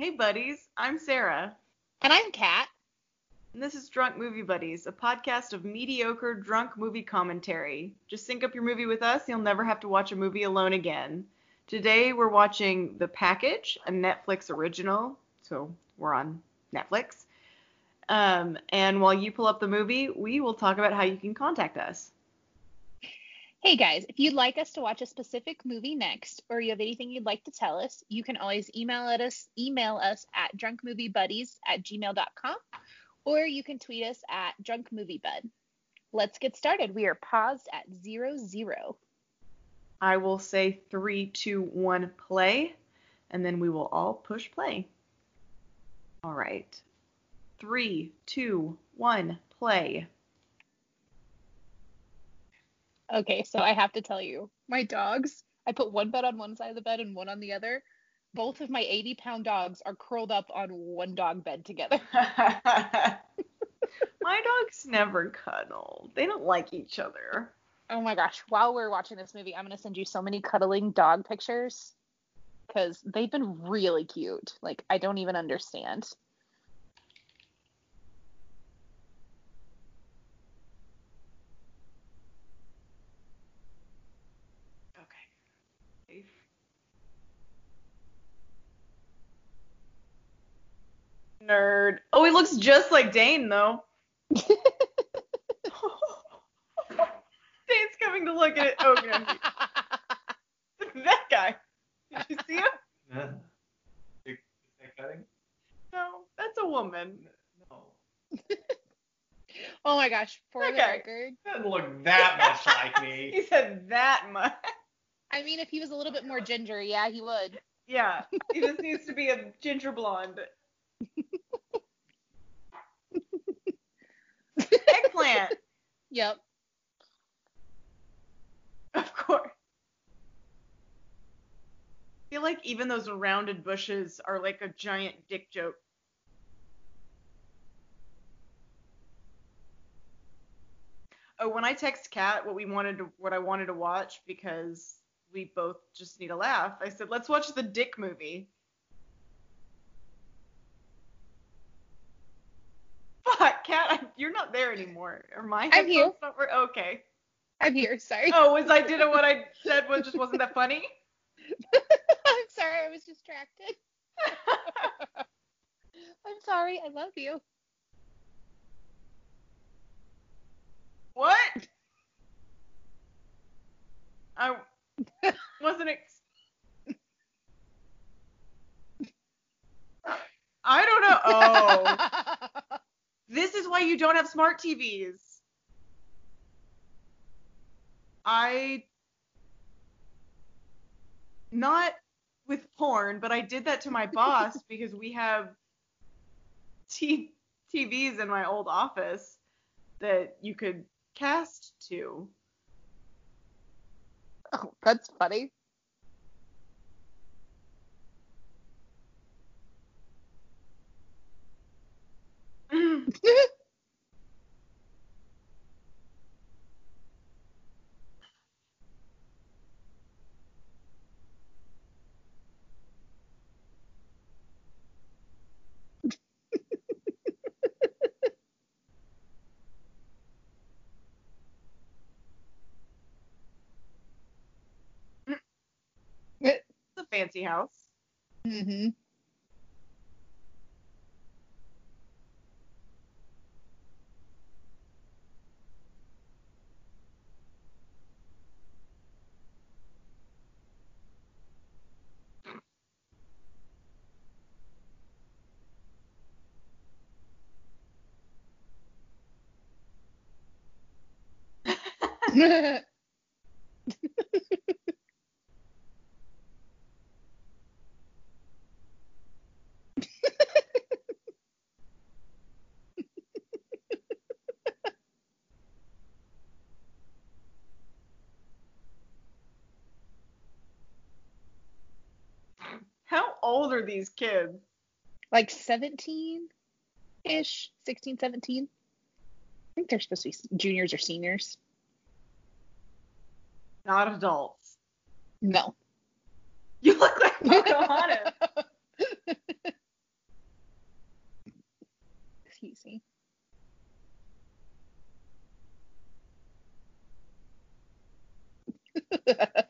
Hey, buddies. I'm Sarah. And I'm Kat. And this is Drunk Movie Buddies, a podcast of mediocre drunk movie commentary. Just sync up your movie with us, you'll never have to watch a movie alone again. Today we're watching The Package, a Netflix original. So we're on Netflix. Um, and while you pull up the movie, we will talk about how you can contact us. Hey guys, if you'd like us to watch a specific movie next, or you have anything you'd like to tell us, you can always email at us email us at drunkmoviebuddies at gmail.com, or you can tweet us at drunkmoviebud. Let's get started. We are paused at zero zero. I will say three, two, one, play, and then we will all push play. All right. Three, two, one, play. Okay, so I have to tell you, my dogs, I put one bed on one side of the bed and one on the other. Both of my 80 pound dogs are curled up on one dog bed together. my dogs never cuddle. They don't like each other. Oh my gosh, while we're watching this movie, I'm going to send you so many cuddling dog pictures because they've been really cute. Like, I don't even understand. Okay. Nerd. Oh, he looks just like Dane, though. Dane's coming to look at it. Oh, no. that guy. Did you see him? Yeah. Is that cutting? No, that's a woman. No. oh my gosh, for the record, Doesn't look that much like me. He said that much. I mean, if he was a little bit more ginger, yeah, he would. Yeah, he just needs to be a ginger blonde. Eggplant, Yep. of course. I feel like even those rounded bushes are like a giant dick joke. Oh, when I text Kat what we wanted to, what I wanted to watch because we both just need a laugh, I said let's watch the Dick movie. Fuck, Kat, I, you're not there anymore. Are my I'm here. not Okay. I'm here. Sorry. Oh, was I did what I said was just wasn't that funny? I'm sorry. I was distracted. I'm sorry. I love you. What? I wasn't. Ex- I don't know. Oh, this is why you don't have smart TVs. I not with porn, but I did that to my boss because we have t- TVs in my old office that you could cast to. oh, that's funny. It's a fancy house. mm-hmm. are these kids? Like 17 ish, 16, 17. I think they're supposed to be juniors or seniors. Not adults. No. You look like Pocahontas. Excuse me.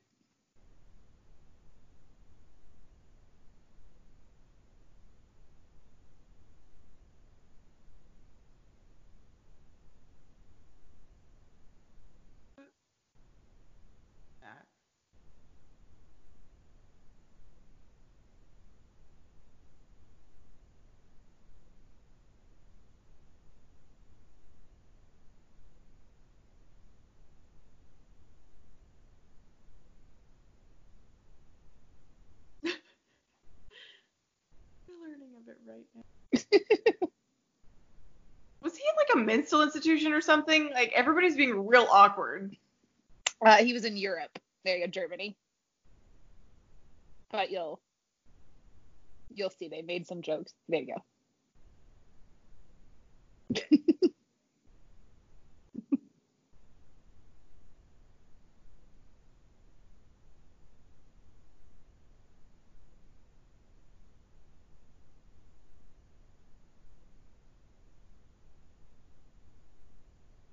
mental institution or something? Like everybody's being real awkward. Uh, he was in Europe. There you go, Germany. But you'll you'll see they made some jokes. There you go.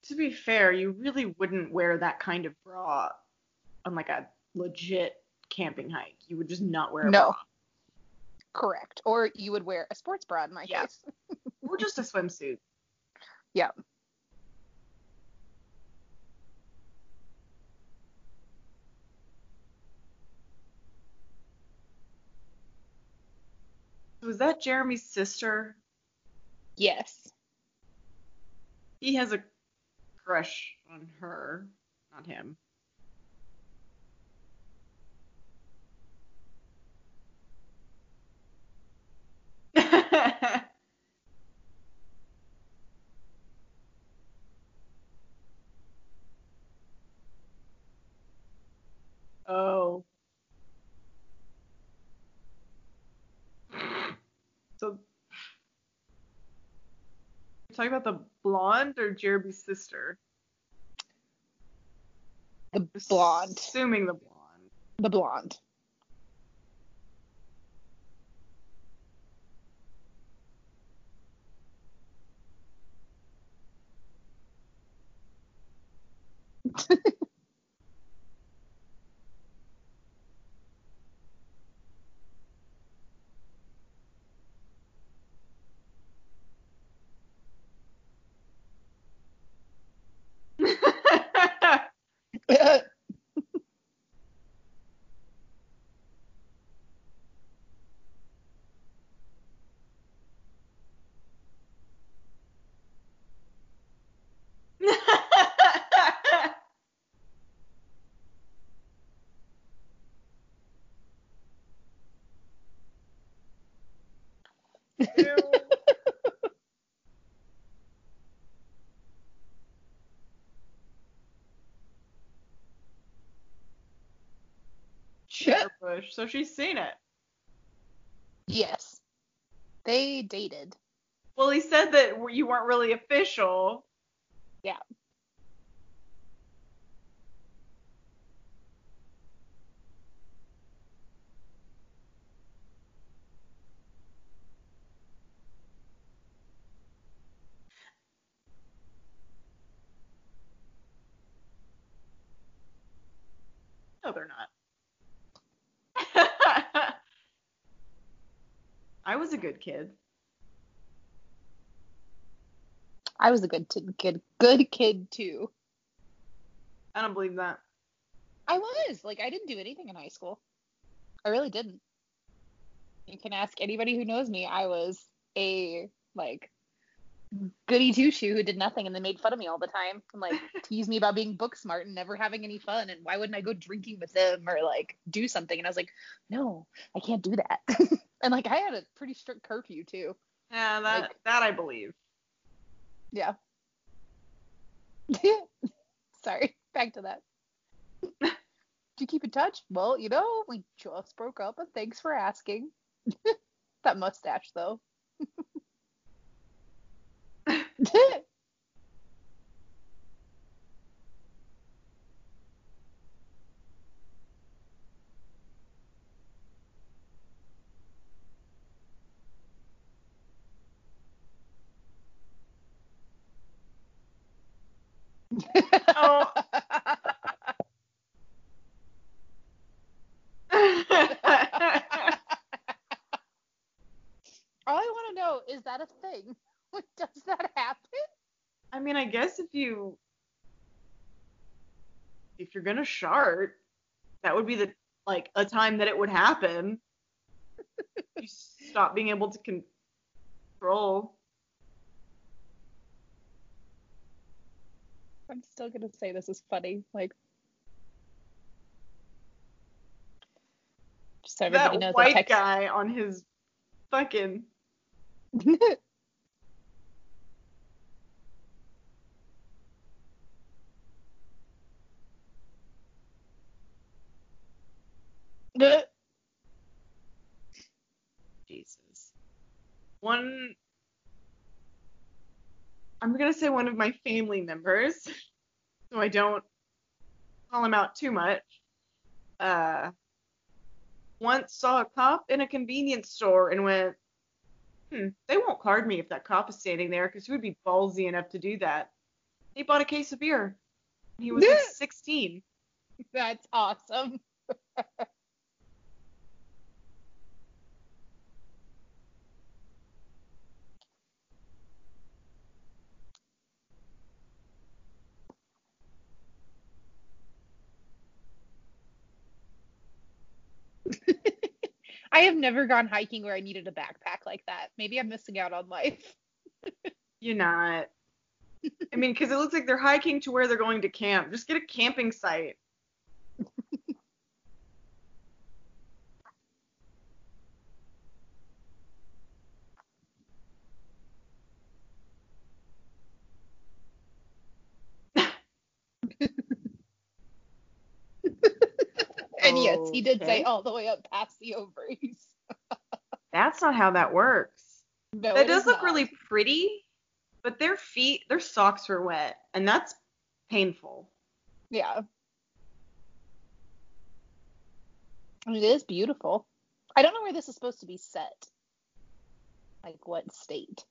To be fair, you really wouldn't wear that kind of bra on like a legit camping hike. You would just not wear a No. bra. Correct. Or you would wear a sports bra in my Yeah. case. Or just a swimsuit. Yeah. Was that Jeremy's sister? Yes. He has a crush on her, not him. oh. So talking about the blonde or Jeremy's sister? The blonde. Assuming the blonde. The blonde. Ew. Chair push. So she's seen it. yes. They dated. Well, he said that you weren't really official. Yeah. No, they're not. I was a good kid. I was a good t- good good kid too. I don't believe that. I was. Like I didn't do anything in high school. I really didn't. You can ask anybody who knows me. I was a like goody two shoe who did nothing and they made fun of me all the time and like teased me about being book smart and never having any fun and why wouldn't I go drinking with them or like do something and I was like, no, I can't do that. and like I had a pretty strict curfew too. Yeah, that Like- that I believe. Yeah. Sorry, back to that. Do you keep in touch? Well, you know, we just broke up, and thanks for asking. that mustache, though. Oh. All I want to know is that a thing? Does that happen? I mean, I guess if you if you're gonna shart, that would be the like a time that it would happen. you stop being able to control. I'm still gonna say this is funny. Like, just so everybody that knows white text. guy on his fucking Jesus. One I'm gonna say one of my family members, so I don't call him out too much. Uh, once saw a cop in a convenience store and went, hmm, they won't card me if that cop is standing there because who would be ballsy enough to do that? He bought a case of beer. He was like 16. That's awesome. I have never gone hiking where I needed a backpack like that. Maybe I'm missing out on life. You're not. I mean, because it looks like they're hiking to where they're going to camp. Just get a camping site. And yes, he did say all the way up past the ovaries. That's not how that works. No, that it does look not. really pretty, but their feet, their socks were wet, and that's painful. Yeah. It is beautiful. I don't know where this is supposed to be set. Like what state?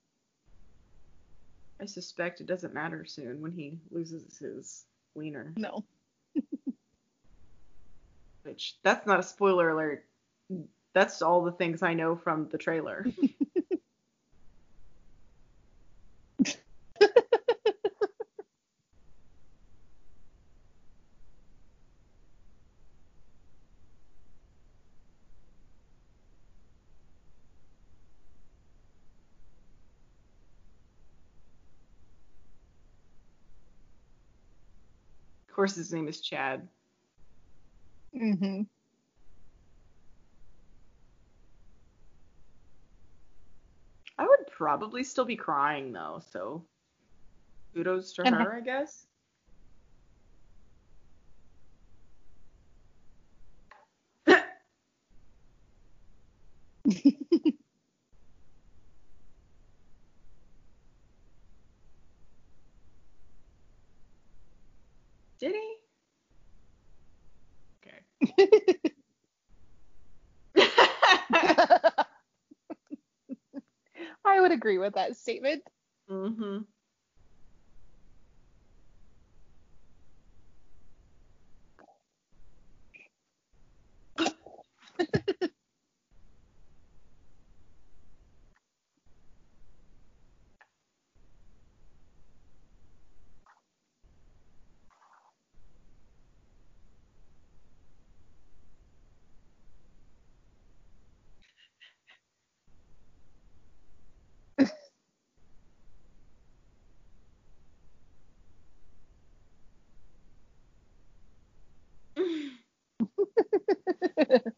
I suspect it doesn't matter soon when he loses his wiener. No. Which that's not a spoiler alert. That's all the things I know from the trailer. of course, his name is Chad. Mm-hmm. I would probably still be crying though, so kudos to And- her, I guess. Did he? Okay. I would agree with that statement. Mhm. I can't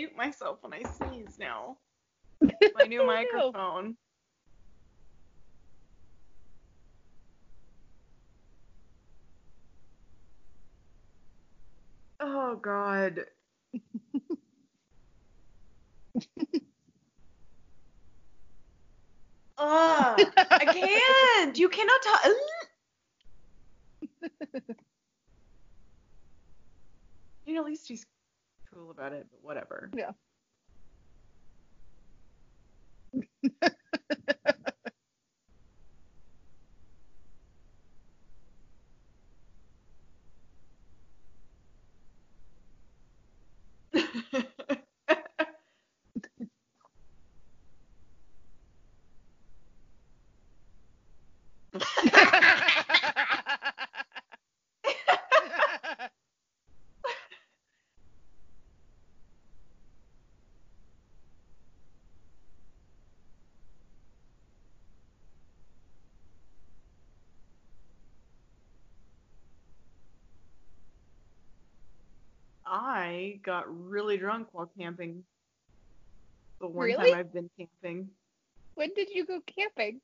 mute myself when I sneeze now. My new microphone. Oh God. Oh, I can't. You cannot talk. you know, at least he's cool about it, but whatever. Yeah. I got really drunk while camping. The one Really? time I've been camping. when did you go camping?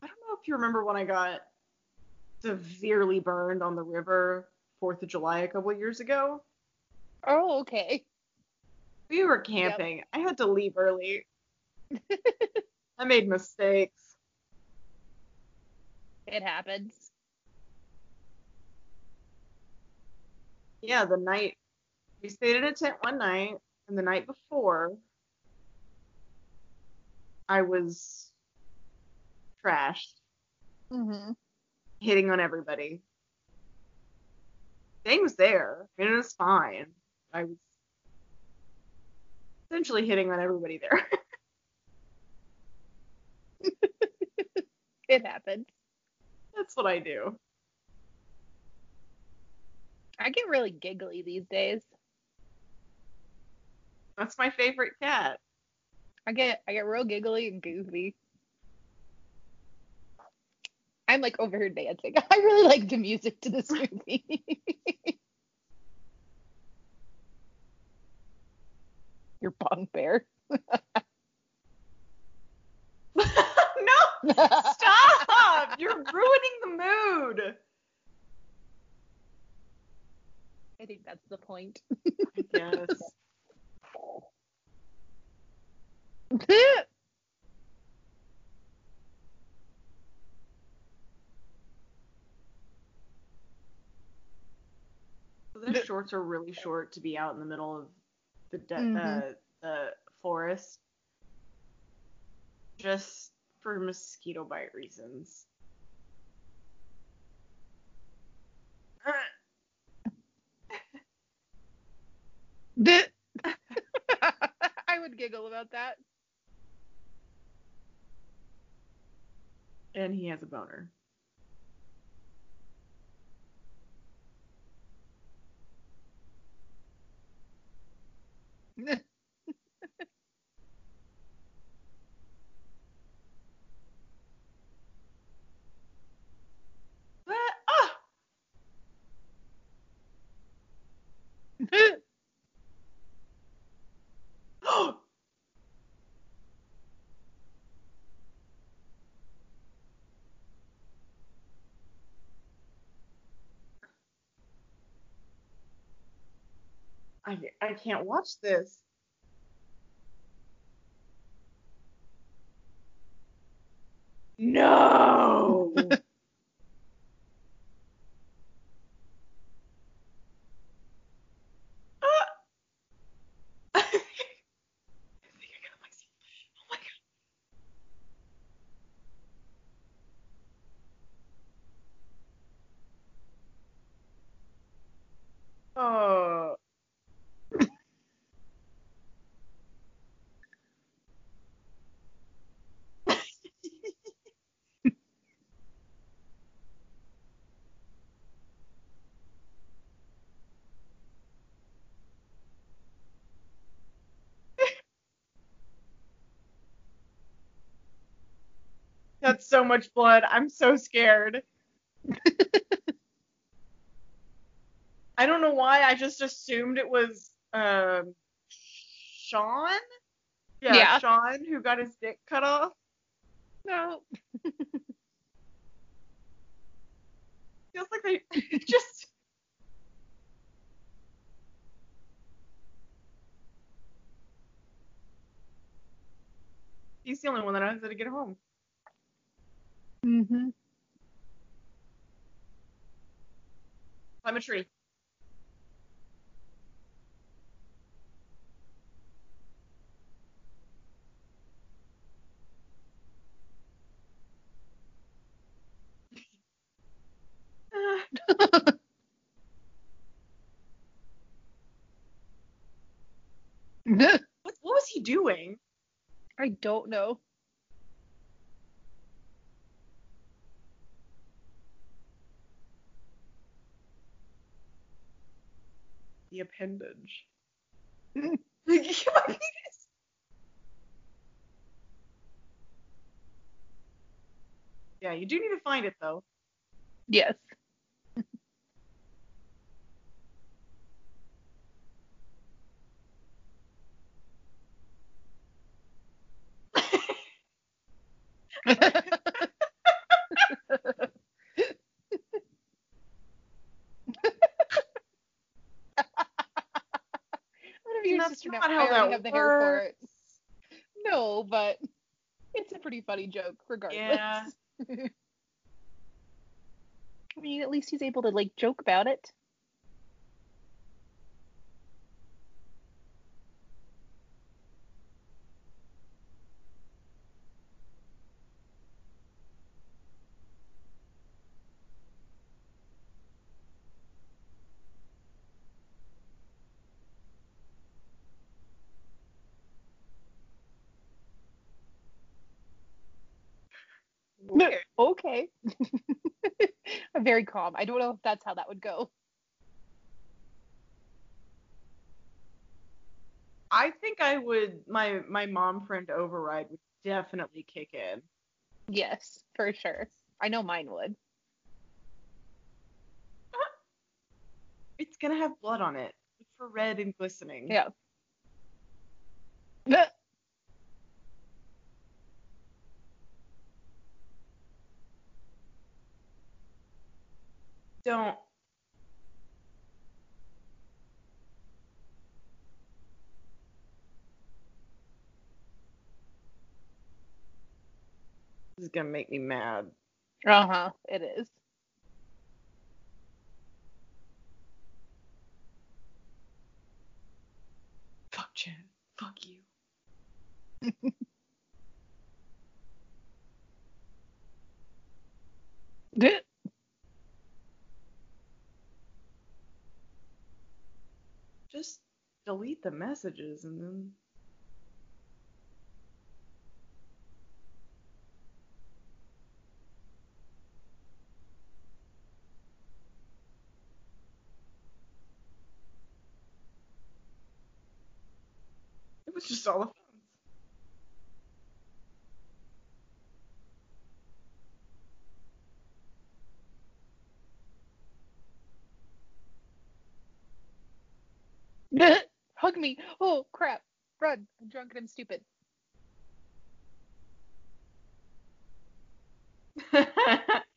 I don't know if you remember when I got severely burned on the river Fourth of July a couple years ago. Oh, okay. We were camping. I had to leave early. I made mistakes. It happens. Yeah, the night we stayed in a tent one night, and the night before, I was trashed, Mm-hmm. hitting on everybody. Dane was there, and it was fine. I was essentially hitting on everybody there. It happens. That's what I do. I get really giggly these days. That's my favorite cat. I get I get real giggly and goofy. I'm like over here dancing. I really like the music to this movie. Your bong bear. no, stop! You're ruining the mood. I think that's the point. I Those shorts are really short to be out in the middle of the de- Mhm. uh, the forest, just for mosquito bite reasons. I would giggle about that. And he has a boner. I, I can't watch this. That's so much blood. I'm so scared. I don't know why. I just assumed it was um, Sean. Yeah, yeah, Sean who got his dick cut off. No. Feels like they just. He's the only one that knows how to get home. Mm-hmm. Climb a tree. what, what was he doing? I don't know. The appendage. My penis. yeah, you do need to find it though. Yes. One of your That's sister not how that have the hair for it. No, but it's a pretty funny joke, regardless. Yeah. I mean, at least he's able to like joke about it. Okay. I'm very calm. I don't know if that's how that would go. I think I would my my mom friend override would definitely kick in. Yes, for sure. I know mine would. It's gonna have blood on it. For red and glistening. Yeah. Don't. This is gonna make me mad. Uh huh. It is. Fuck Chad. Fuck you. Just delete the messages and then. It was just all the phones. Hug me. Oh crap. Run. I'm drunk and I'm stupid.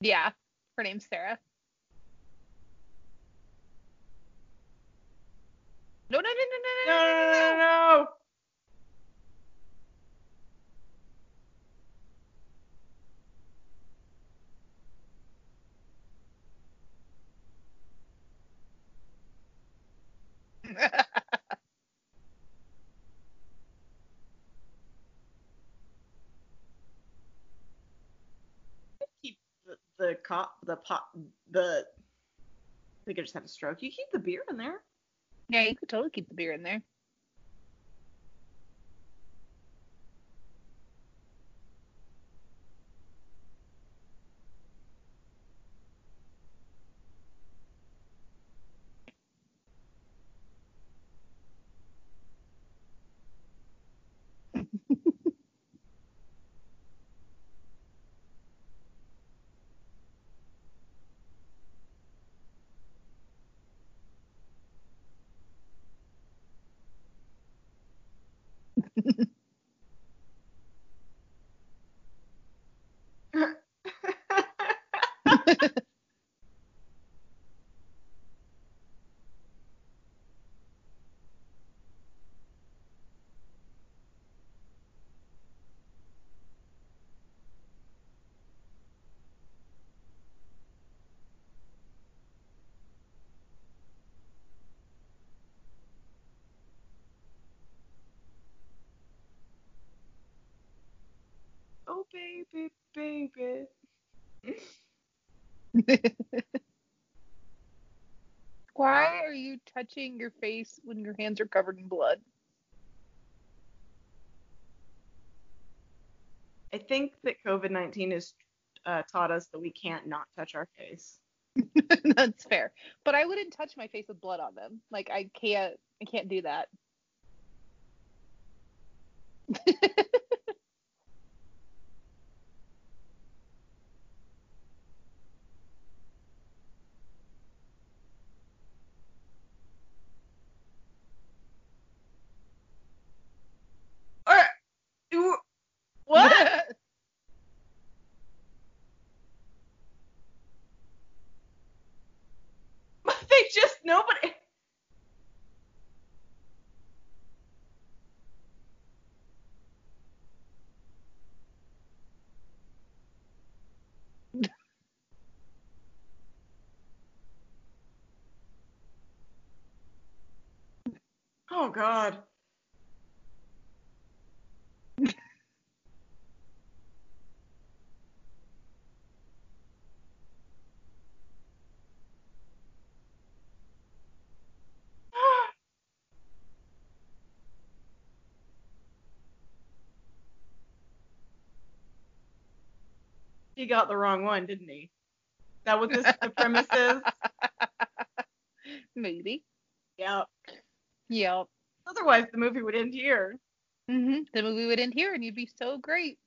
yeah. Her name's Sarah. No, no, no, no, No, no, no, no, no, no, no, no. no. Keep the, the cop, the pot, the. I think I just had a stroke. You keep the beer in there. yeah, you could totally keep the beer in there. oh baby, baby. Why are you touching your face when your hands are covered in blood? I think that COVID nineteen has uh, taught us that we can't not touch our face. That's fair. But I wouldn't touch my face with blood on them. Like I can't I can't do that. Or, you- what? they just nobody. Oh God. he got the wrong one, didn't he? That was this, the premise is. Maybe. Yep. Yep. Otherwise, the movie would end here. hmm The movie would end here and you'd be so great.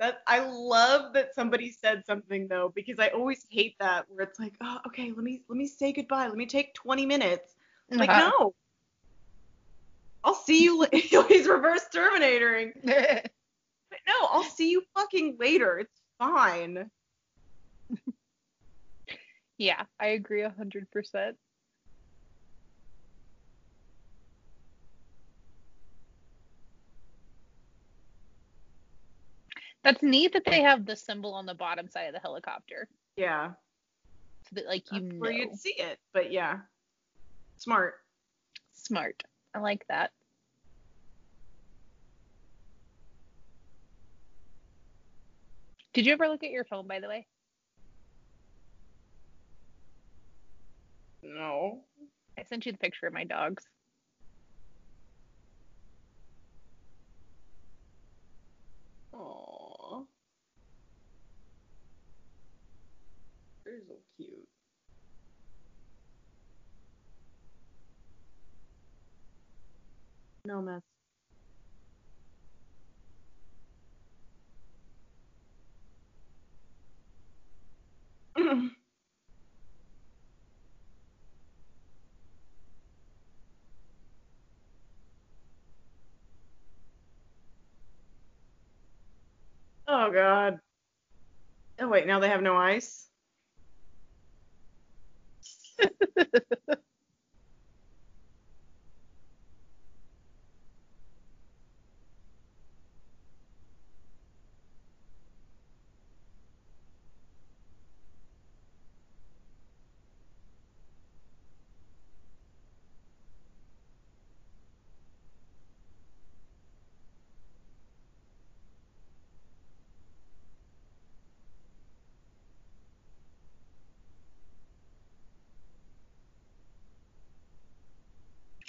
That I love that somebody said something though, because I always hate that where it's like, oh, okay, let me let me say goodbye. Let me take 20 minutes. Uh-huh. Like, no. I'll see you. La- He's reverse terminatoring. but no, I'll see you fucking later. It's fine. yeah, I agree 100%. That's neat that they have the symbol on the bottom side of the helicopter, Yeah, so that like you that's know. where you'd see it. But yeah, smart. Smart. I like that. Did you ever look at your phone, by the way? No. I sent you the picture of my dogs. Aww. They're so cute. No mess. oh god. Oh wait, now they have no ice.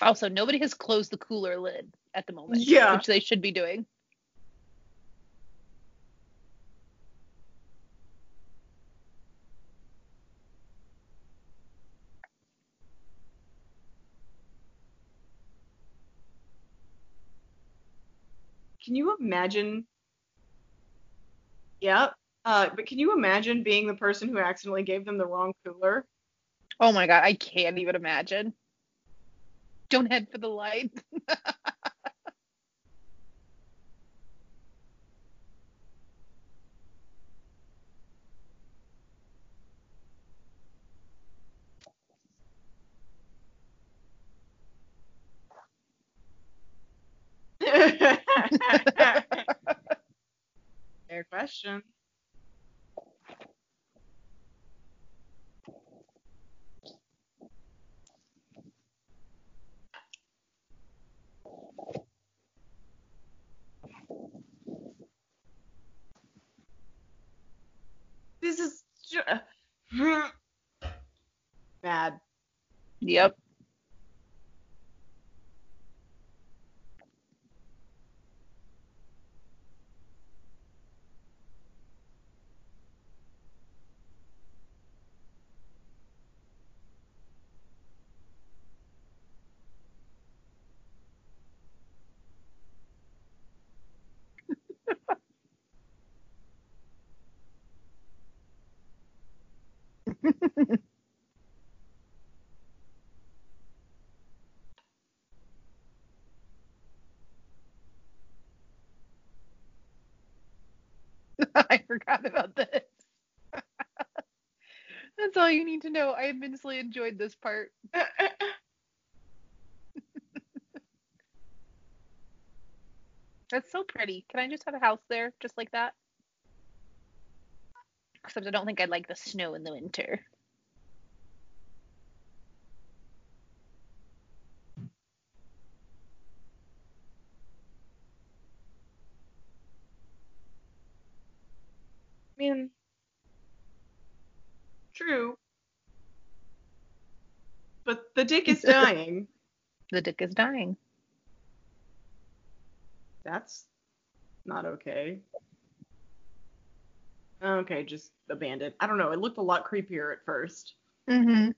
Also, nobody has closed the cooler lid at the moment, Yeah. which they should be doing. Can you imagine? Yep. Uh, but can you imagine being the person who accidentally gave them the wrong cooler? Oh my god, I can't even imagine. Don't head for the light. Fair question. This is ju- bad. Yep. I forgot about this. That's all you need to know. I immensely enjoyed this part. That's so pretty. Can I just have a house there just like that? Except I don't think I'd like the snow in the winter. I mean, true. But the dick is dying. The dick is dying. That's not okay. Okay, just abandoned. I don't know. It looked a lot creepier at first. Mm-hmm.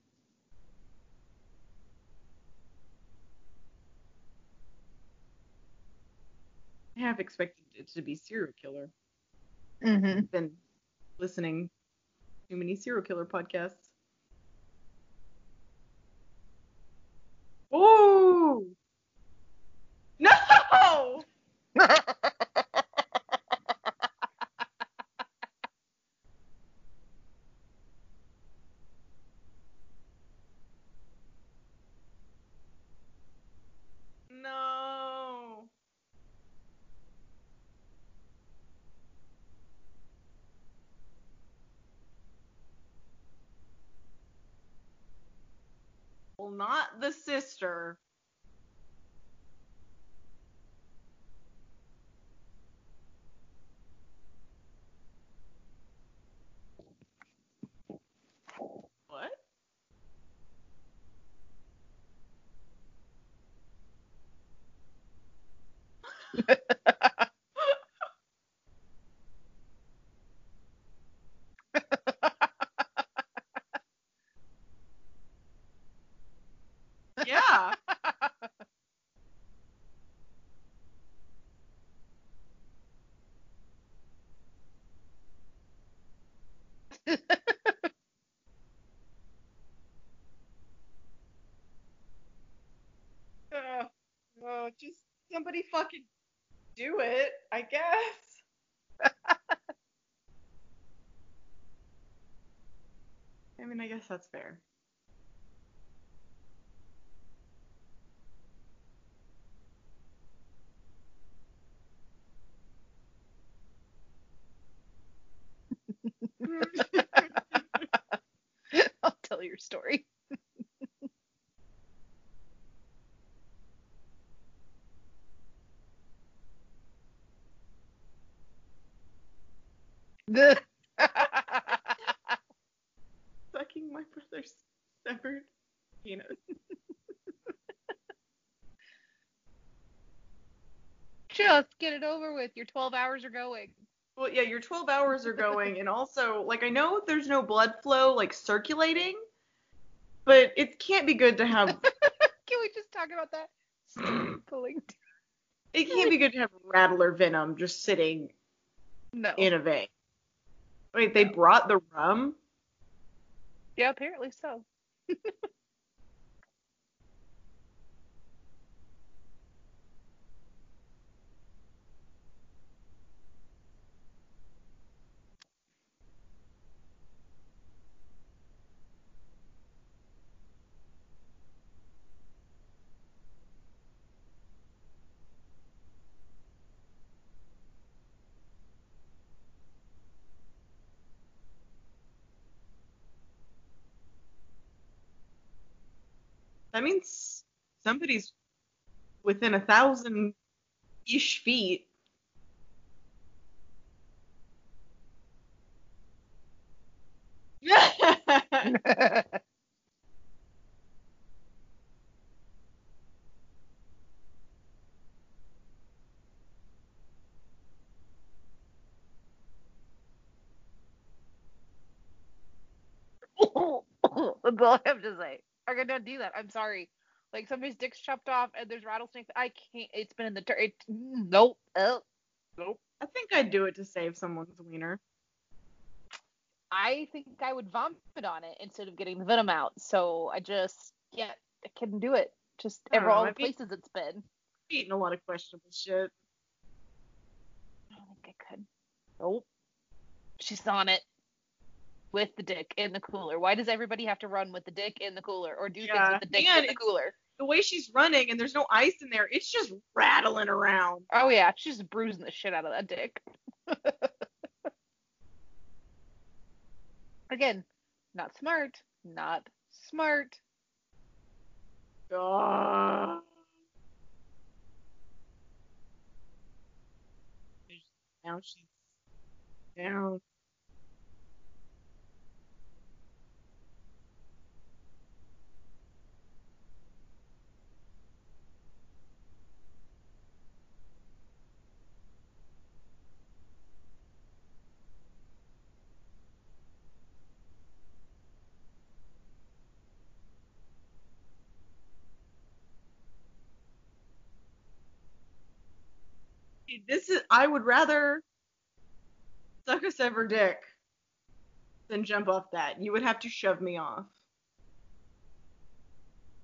I have expected it to be serial killer. Mm-hmm. Been listening to too many serial killer podcasts. Oh no! No. Well, not the sister. What? Yeah. Uh, well, just somebody fucking do it, I guess. I mean, I guess that's fair. I'll tell your story. The Sucking my brother's severed penis. Just get it over with. Your 12 hours are going. Well, yeah, your 12 hours are going, and also, like, I know there's no blood flow, like, circulating, but it can't be good to have. Can we just talk about that? It can't be good to have rattler venom just sitting No. in a vein. Wait, they brought the rum? Yeah, apparently so. That means somebody's within a thousand ish feet. That's all I have to say. I cannot do that. I'm sorry. Like somebody's dick's chopped off and there's rattlesnakes. I can't. It's been in the dirt. It, mm, nope. Oh, nope. I think I'd do it to save someone's wiener. I think I would vomit on it instead of getting the venom out. So I just yeah, I couldn't do it. Just ever know, all the places it's been. Eating a lot of questionable shit. I don't think I could. Nope. She's on it. With the dick in the cooler. Why does everybody have to run with the dick in the cooler or do Yeah, things with the dick and in the cooler? The way she's running and there's no ice in there, it's just rattling around. Oh yeah, she's just bruising the shit out of that dick. Again, not smart. Not smart. God. Now she's down. This is. I would rather suck a severed dick than jump off that. You would have to shove me off.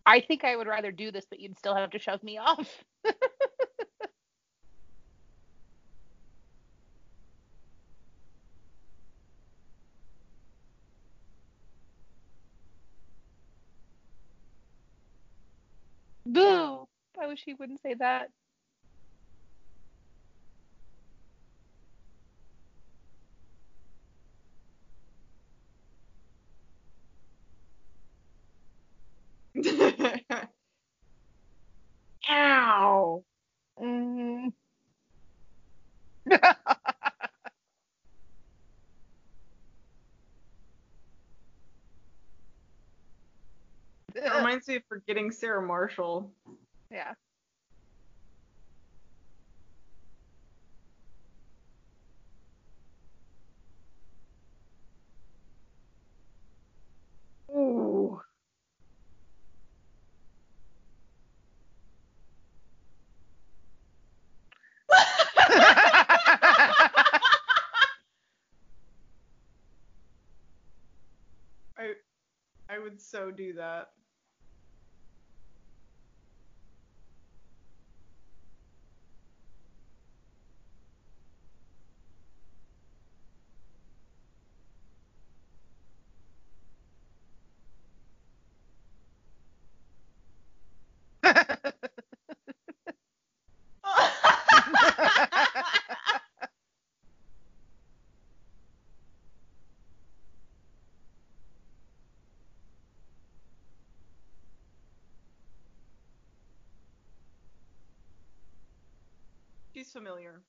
I think I would rather do this, but you'd still have to shove me off. Boo! I wish he wouldn't say that. Ow. Mm. That reminds me of forgetting Sarah Marshall. yeah. Ooh. I I would so do that. She's familiar.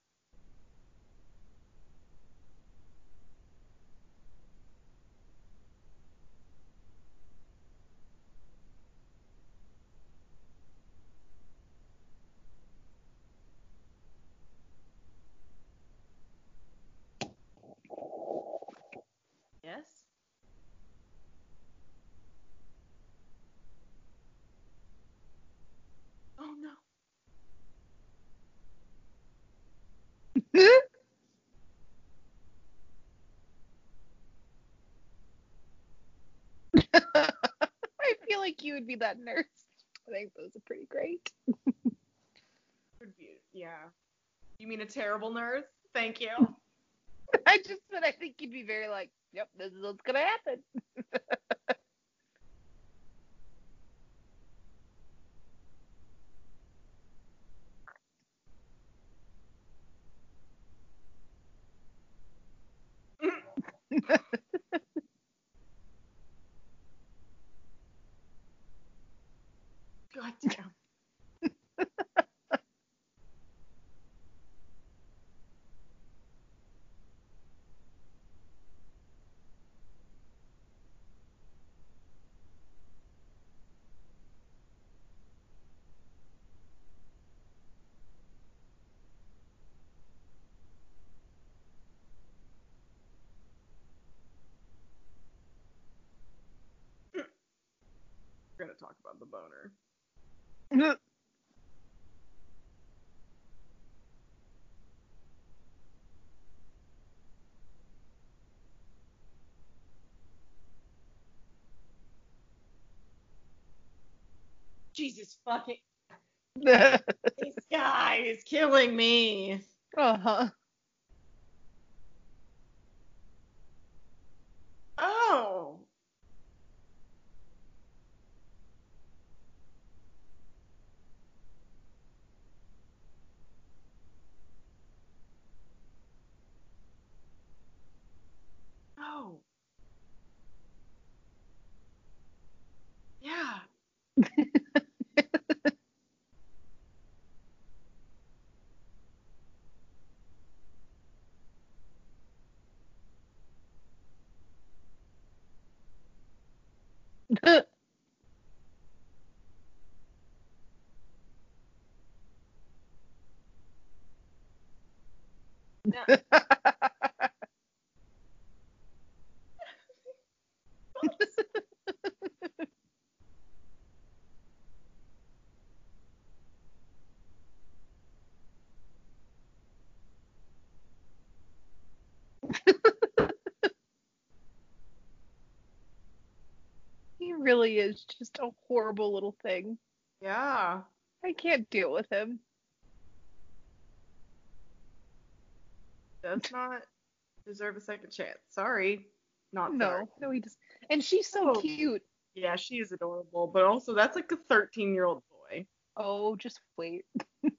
like you would be that nurse. I think those are pretty great. Yeah. You mean a terrible nurse? Thank you. I just said I think you'd be very like, yep, this is what's gonna happen. God damn. We're gonna talk about the boner. Jesus fucking this guy is killing me. uh-huh. Oh. Oh. Yeah. he really is just a horrible little thing. Yeah. I can't deal with him. Does not deserve a second chance. Sorry. Not No, sorry. no, he just. And she's so Oh. cute. Yeah, she is adorable, but also that's like a 13 year old boy. Oh, just wait.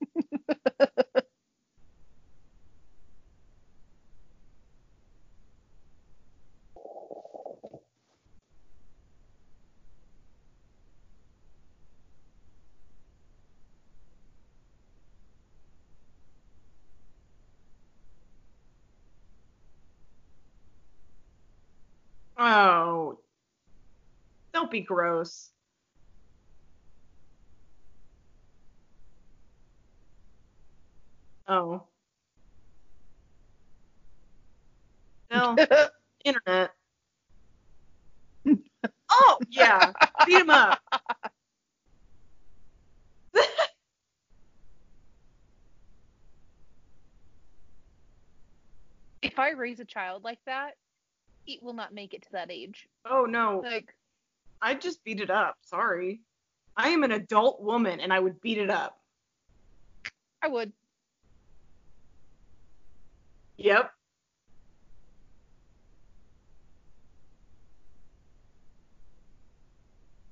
Oh. Don't be gross. Oh. No, internet. Oh, yeah. Beat him up. if I raise a child like that, it will not make it to that age. Oh, no. Like, I'd just beat it up. Sorry. I am an adult woman and I would beat it up. I would. Yep.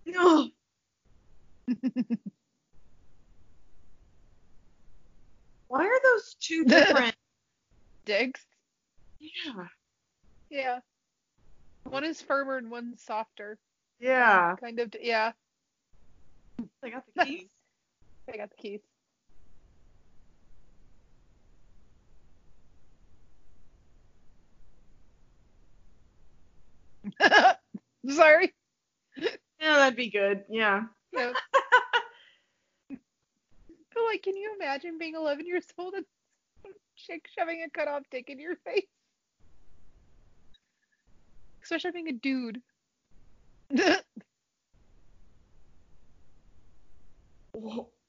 No. Why are those two different? Digs. yeah. Yeah. One is firmer and one's softer. Yeah. Kind of. Yeah. I got the keys. I got the keys. Sorry. Yeah, that'd be good. Yeah. No. But like, can you imagine being 11 years old and chick shoving a cut off dick in your face? Especially being a dude. what?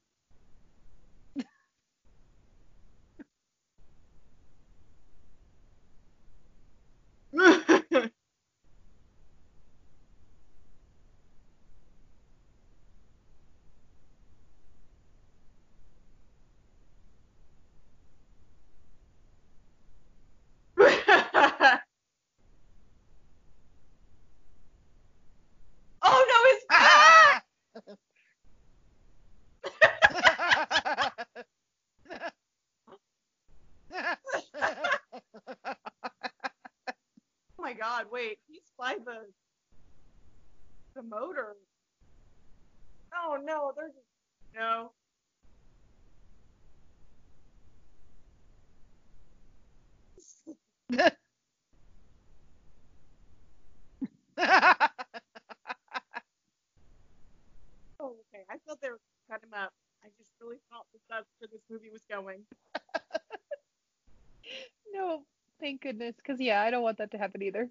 Goodness, because yeah, I don't want that to happen either.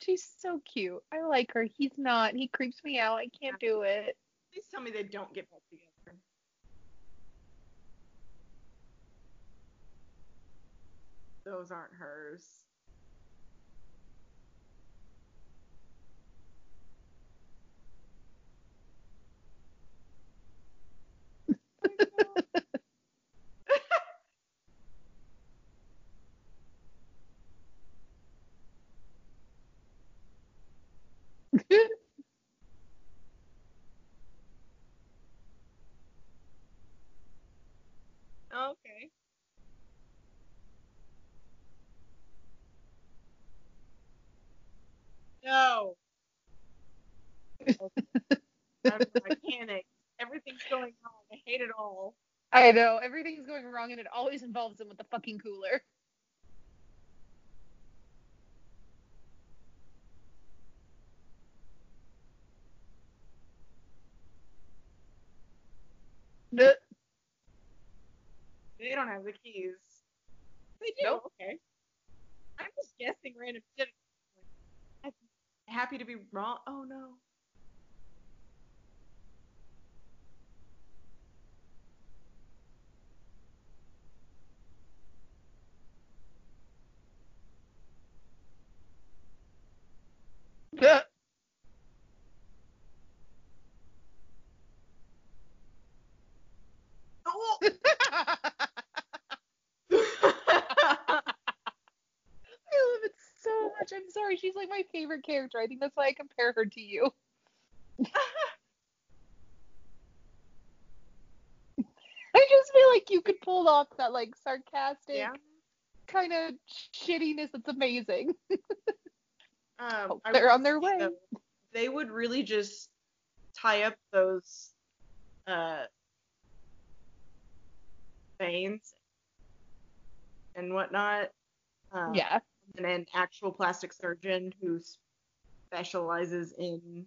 She's so cute. I like her. He's not. He creeps me out. I can't do it. Please tell me they don't get back together. Those aren't hers. Okay. No. I'm, I panic. Everything's going wrong. I hate it all. I know. Everything's going wrong and it always involves him with the fucking cooler. They don't have the keys. They do. Nope. Okay. I'm just guessing random shit. I'm happy to be wrong. Oh no. I love it so much. I'm sorry. She's like my favorite character. I think that's why I compare her to you. I just feel like you could pull off that like sarcastic yeah. kind of shittiness that's amazing. Um, I they're on their way. though, they would really just tie up those uh, veins and whatnot. Um, yeah. And an actual plastic surgeon who specializes in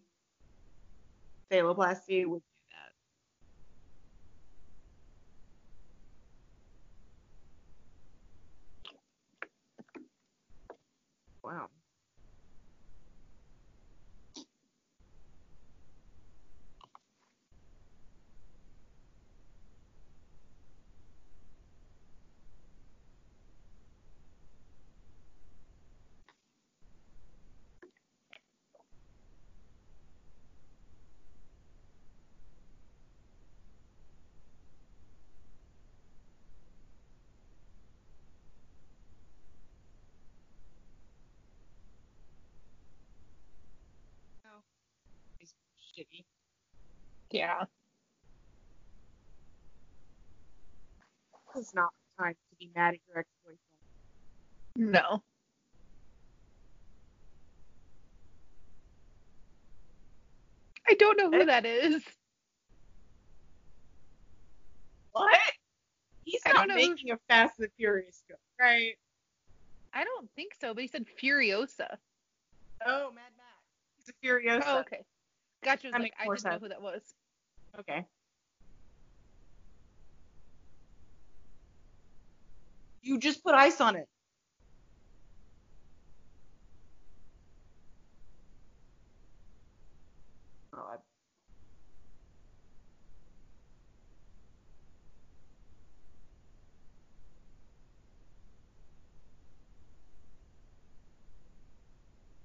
phalloplasty would do that. Wow. It's shitty. Yeah. This is not the time to be mad at your ex-boyfriend. No. I don't know who that is. What? He's not don't who- making a Fast and Furious film, right? I don't think so, but he said Furiosa. Oh, Mad Max. He's a Furiosa. Oh, okay. Gotcha. I like, I didn't know who that was. Okay. You just put ice on it. Oh,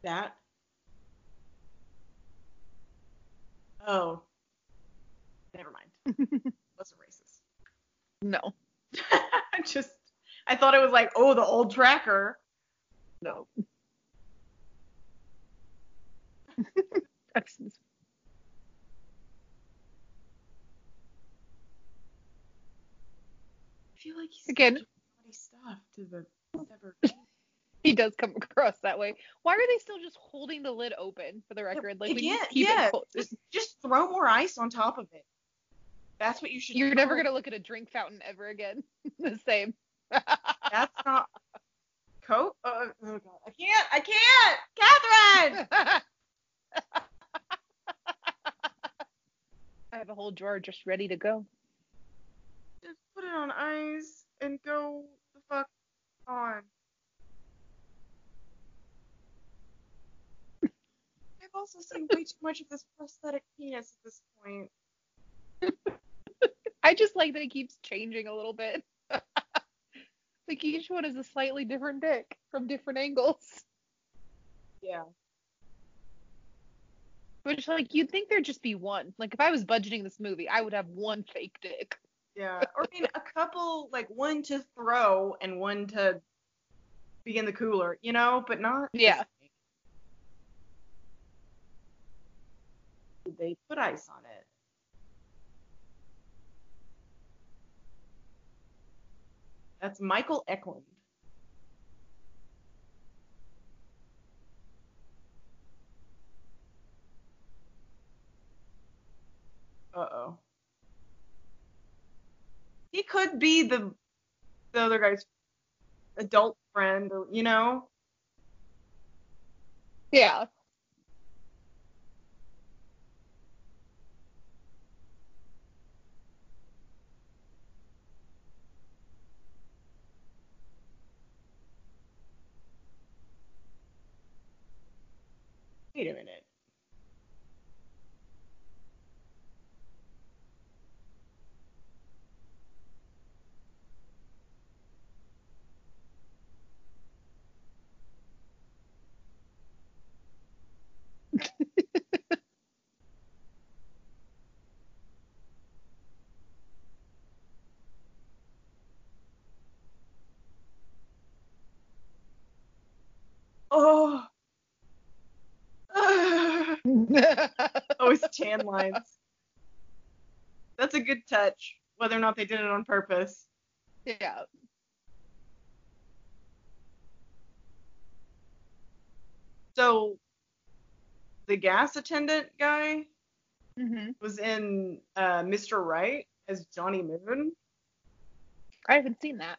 That. Oh. wasn't racist. no, I just I thought it was like, oh, the old tracker. no. I feel like he's Again. stuff to the He does come across that way. Why are they still just holding the lid open for the record? Like we yeah, keep yeah. Just, just throw more ice on top of it. That's what you should. You're do. never gonna look at a drink fountain ever again. the same. That's not Coke. Uh, oh god, I can't. I can't. Catherine. I have a whole drawer just ready to go. Just put it on ice and go the fuck on. I've also seen way too much of this prosthetic penis at this point. I just like that it keeps changing a little bit. like each one is a slightly different dick from different angles. Yeah. Which like you'd think there'd just be one. Like if I was budgeting this movie, I would have one fake dick. Yeah. Or I mean, a couple, like one to throw and one to be in the cooler, you know, but not. Yeah. They put ice on it. That's Michael Eklund. Uh oh. He could be the the other guy's adult friend, you know. Yeah. Wait a minute. Oh. his tan lines. That's a good touch, whether or not they did it on purpose. yeah. So, the gas attendant guy hmm was in uh, Mr. Right as Johnny Moon. I haven't seen that.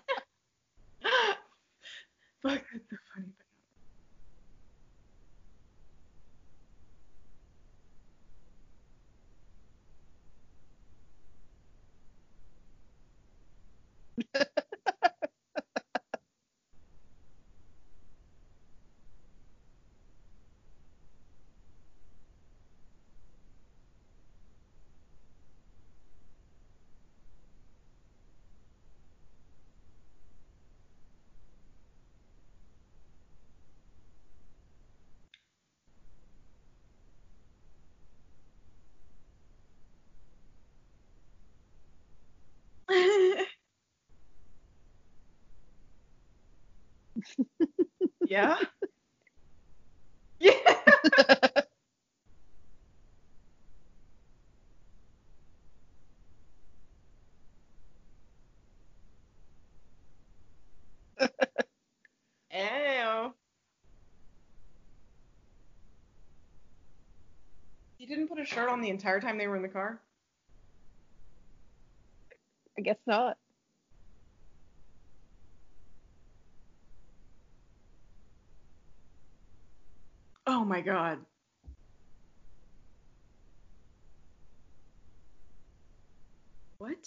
yeah? Yeah. Ew. Didn't put a shirt on the entire time they were in the car? I guess not. Oh my God. What?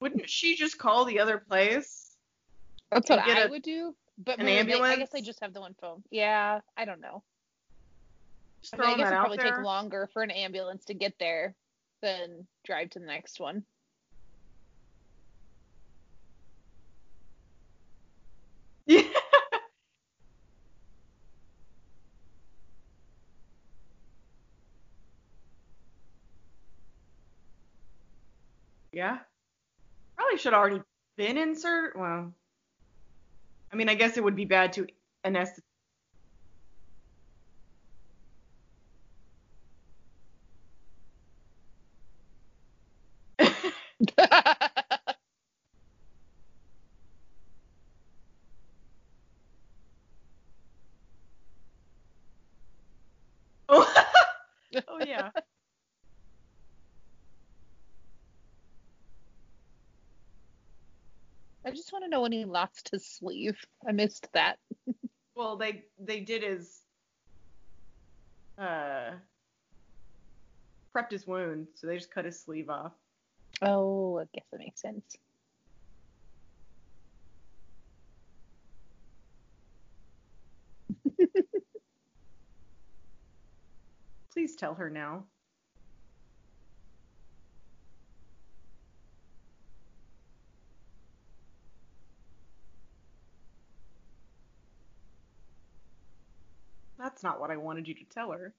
Wouldn't she just call the other place? That's what I a- would do. But an maybe they- I guess they just have the one phone. Yeah, I don't know. I, mean, I guess it'd probably there. take longer for an ambulance to get there than drive to the next one. Yeah. Yeah. Probably should have already been insert. Well, I mean, I guess it would be bad to anesthetize. oh, oh yeah. Know when he lost his sleeve. I missed that. Well, they they did his uh prepped his wound, so they just cut his sleeve off. Oh, I guess that makes sense. Please tell her now. That's not what I wanted you to tell her.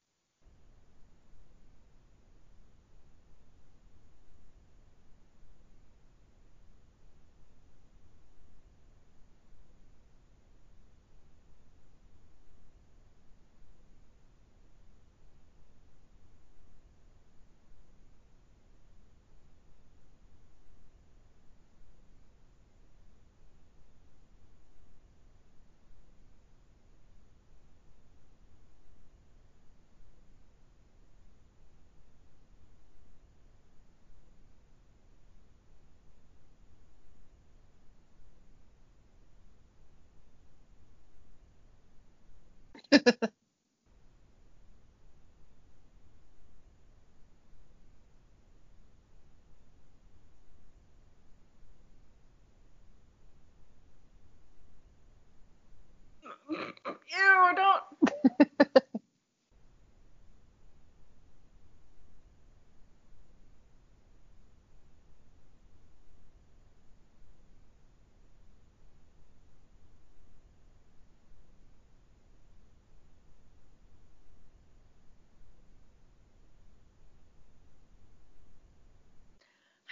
Ew, don't.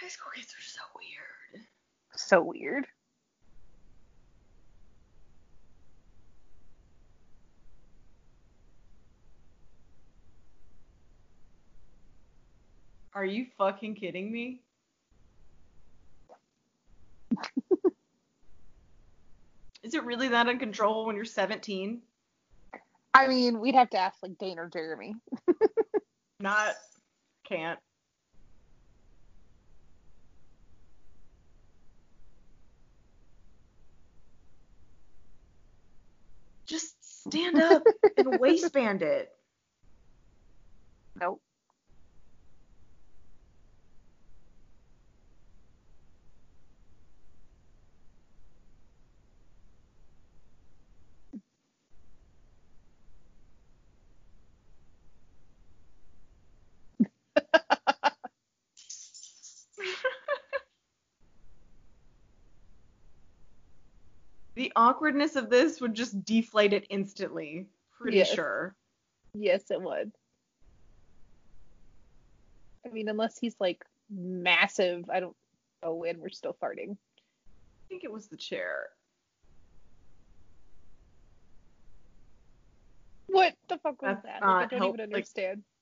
High school kids are so weird. So weird. Are you fucking kidding me? Is it really that uncontrollable when you're 17? I mean, we'd have to ask like Dane or Jeremy. Not. Can't. Just stand up and waistband it. Nope. The awkwardness of this would just deflate it instantly. Pretty Yes. sure. Yes, it would. I mean, unless he's like massive, I don't. Oh, and we're still farting. I think it was the chair. What the fuck was That's that? Like, I don't help- even understand. Oh.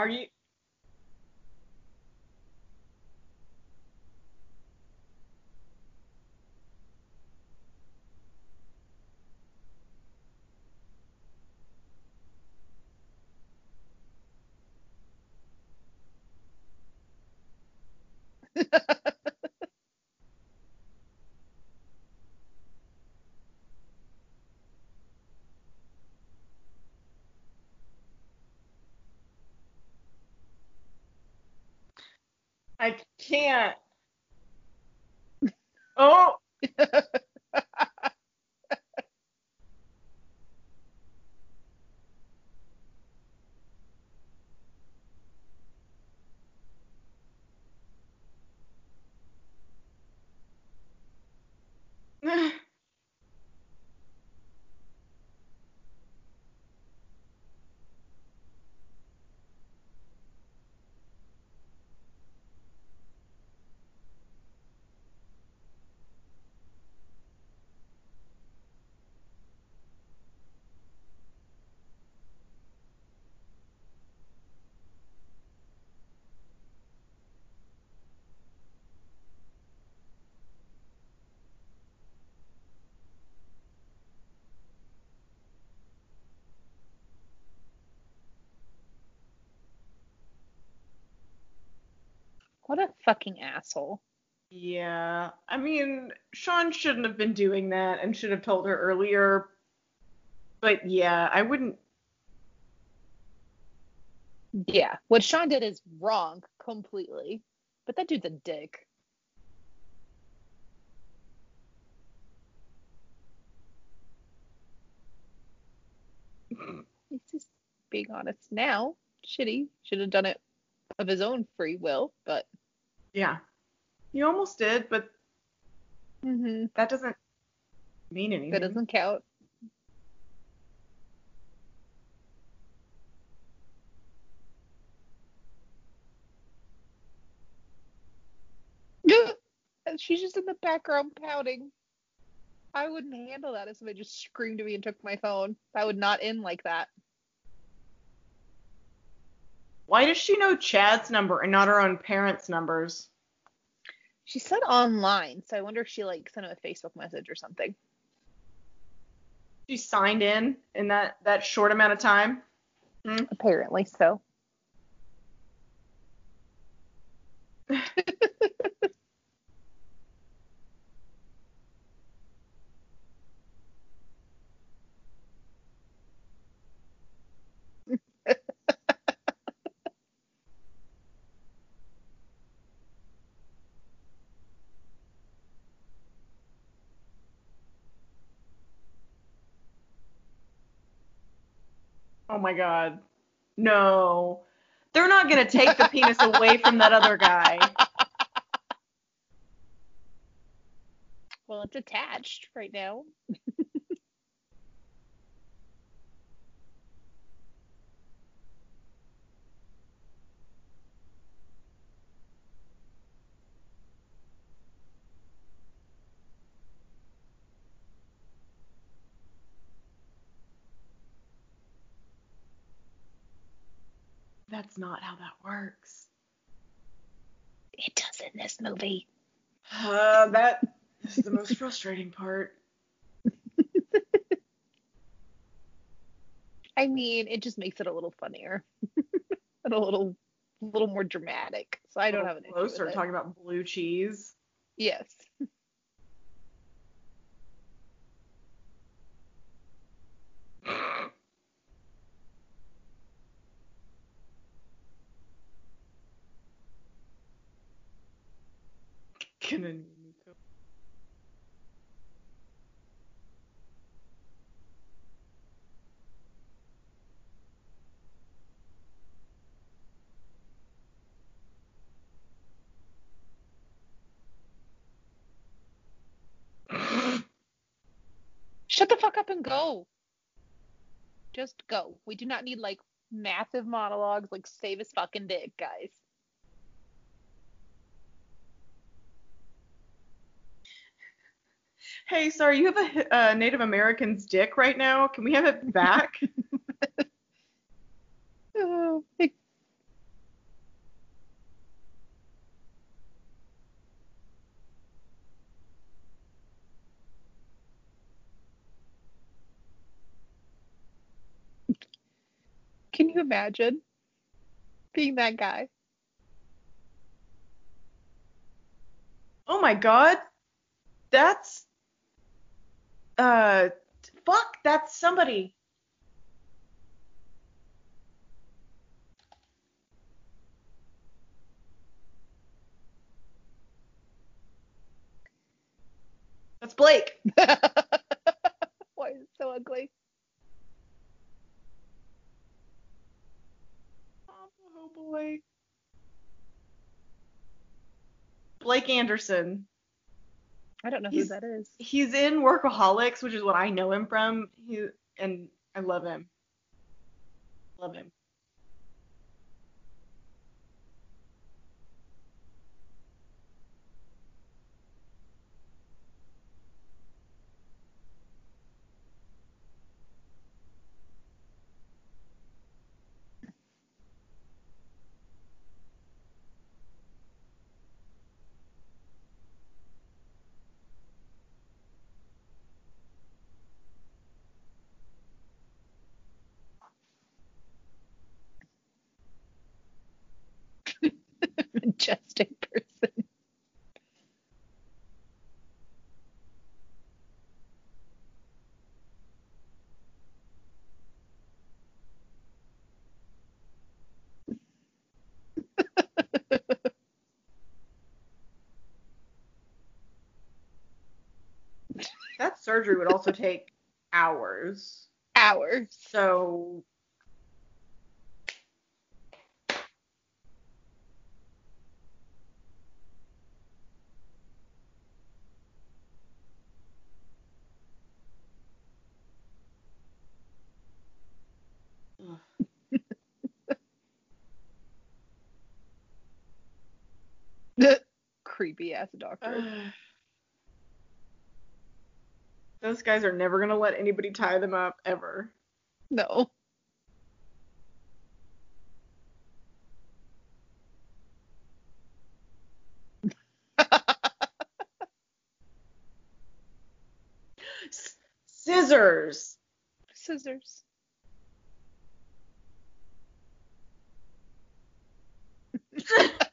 Are you? I can't. Oh, What a fucking asshole. yeah. I mean, Sean shouldn't have been doing that and should have told her earlier. But yeah, I wouldn't. Yeah. What Sean did is wrong completely. But that dude's a dick. He's just being honest now. Shitty. Should have done it of his own free will, but Yeah. You almost did, but hmm that doesn't mean anything. that doesn't count. She's just in the background pouting. I wouldn't handle that if somebody just screamed at me and took my phone. That would not end like that. Why does she know Chad's number and not her own parents' numbers? She said online, so I wonder if she like sent him a Facebook message or something. She signed in in that that short amount of time. Hmm? Apparently so. my god. No. They're not gonna take the penis away from that other guy. Well, it's attached right now. That's not how that works. It does in this movie. Uh, that is the most frustrating part. I mean, it just makes it a little funnier and a little, a little more dramatic. So I don't have an issue with it. talking about blue cheese. Yes. Shut the fuck up and go. Just go. We do not need like massive monologues. Like save his fucking dick, guys. hey, sorry, you have a uh, Native American's dick right now. Can we have it back? oh, Can you imagine being that guy? Oh my god. That's uh fuck, that's somebody. That's Blake. Why is it so ugly? Oh boy. Blake Anderson. I don't know He's- who that is. He's in Workaholics, which is what I know him from. He and I love him. Love him. Majestic person. That surgery would also take hours. Hours. So Ugh. Creepy ass doctor. Those guys are never gonna let anybody tie them up ever. No. Scissors. Scissors.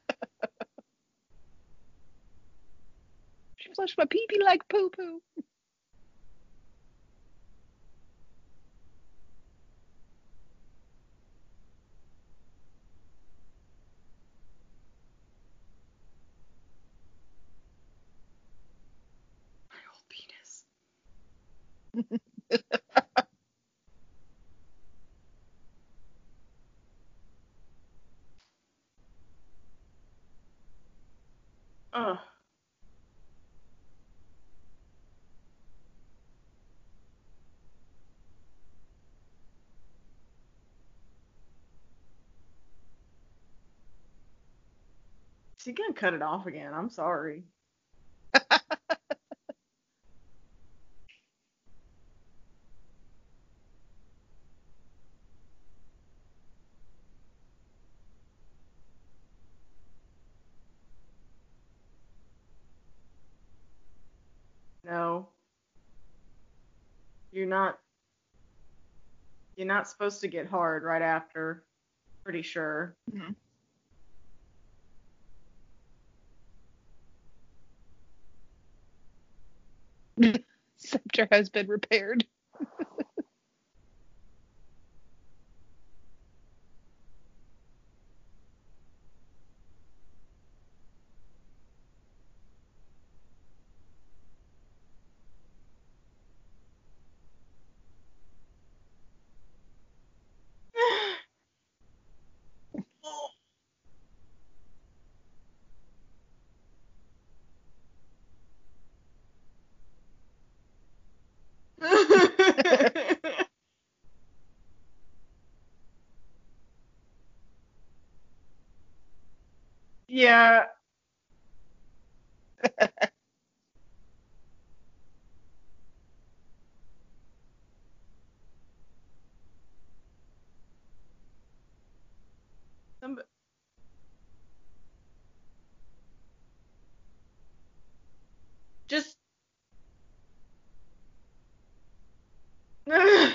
She flushed my pee pee like poo poo. My whole penis. Ugh. Is he gonna cut it off again? I'm sorry. No. You're not you're not supposed to get hard right after. Pretty sure. Mhm. Scepter has been repaired. Yeah. Just grab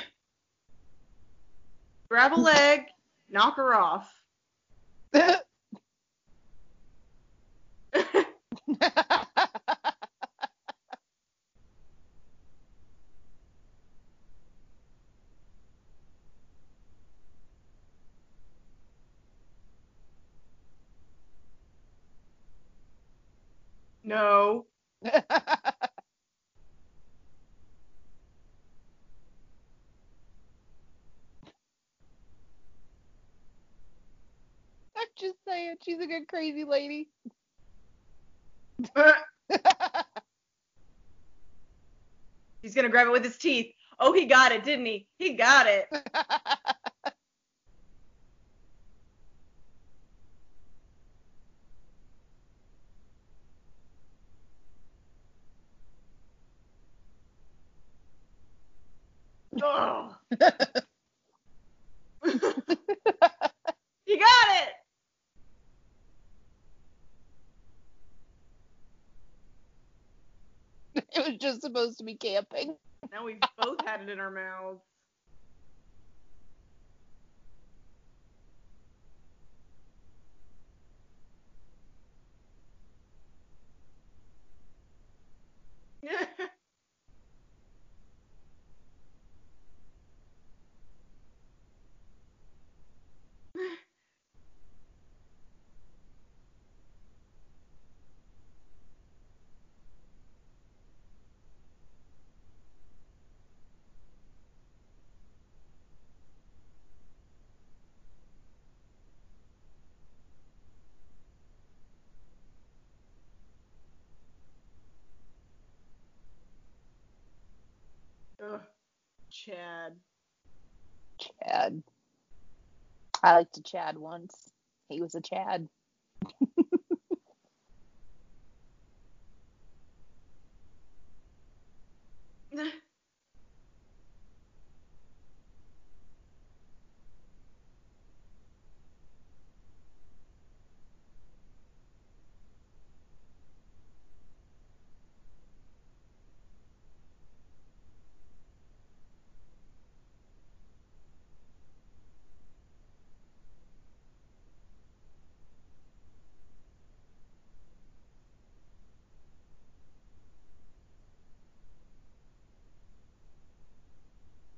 a leg, Knock her off. no. I'm just saying, she's a good crazy lady. Uh. He's gonna grab it with his teeth. Oh, he got it, didn't he? He got it. Oh. he got it. it was just supposed to be camping. Now we've both had it in our mouths. Ugh. Chad. Chad. I liked a Chad once. He was a Chad.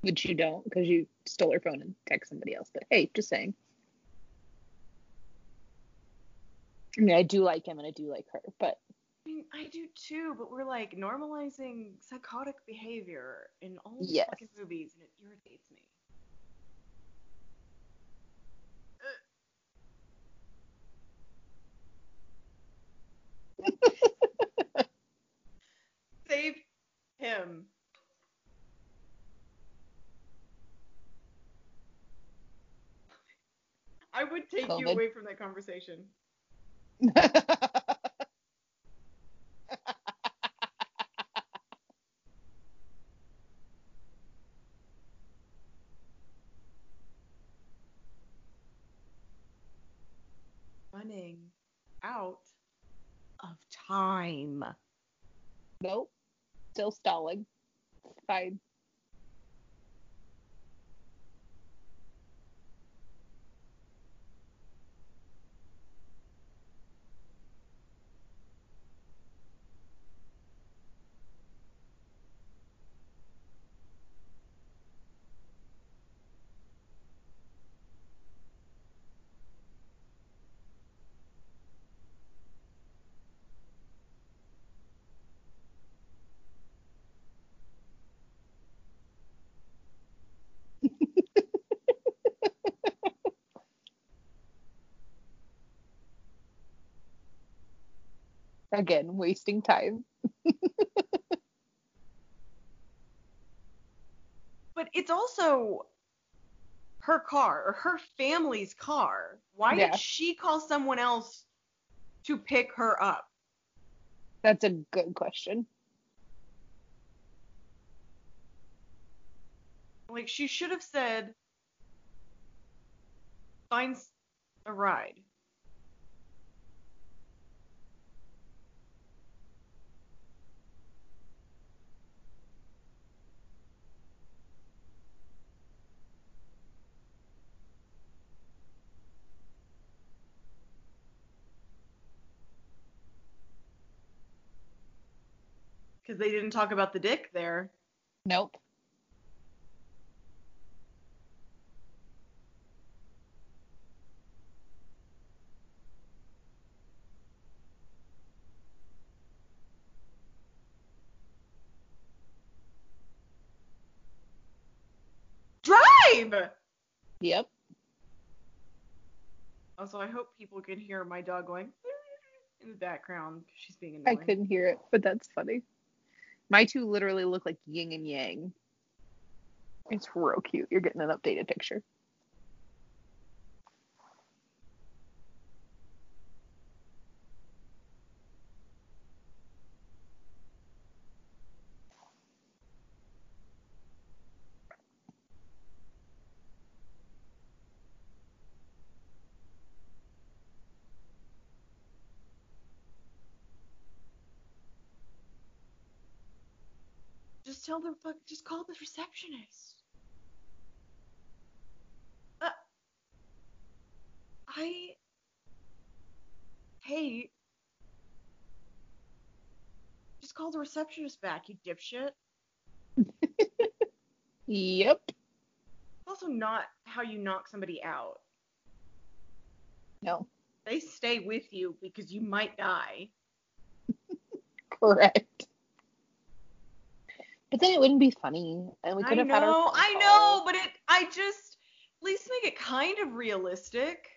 Which you don't because you stole her phone and text somebody else. But hey, just saying. I mean, I do like him and I do like her, but I mean, I do too, but we're like normalizing psychotic behavior in all these Yes. fucking movies, and it irritates me. Save him. I would take you away from that conversation. Running out of time. nope. Still stalling. Fine. Again, wasting time. But it's also her car or her family's car. Why Yeah. did she call someone else to pick her up? That's a good question. Like she should have said, "Find a ride." Because they didn't talk about the dick there. Nope. Drive! Yep. Also, I hope people can hear my dog going in the background she's being annoying. I couldn't hear it, but that's funny. My two literally look like yin and yang. It's real cute. You're getting an updated picture. Just tell them, fuck, just call the receptionist. Uh, I hate. Just call the receptionist back, you dipshit. Yep. Also, not how you knock somebody out. No. They stay with you because you might die. Correct. But then it wouldn't be funny, and we could I have had our. know, I know, but it, I just, at least make it kind of realistic.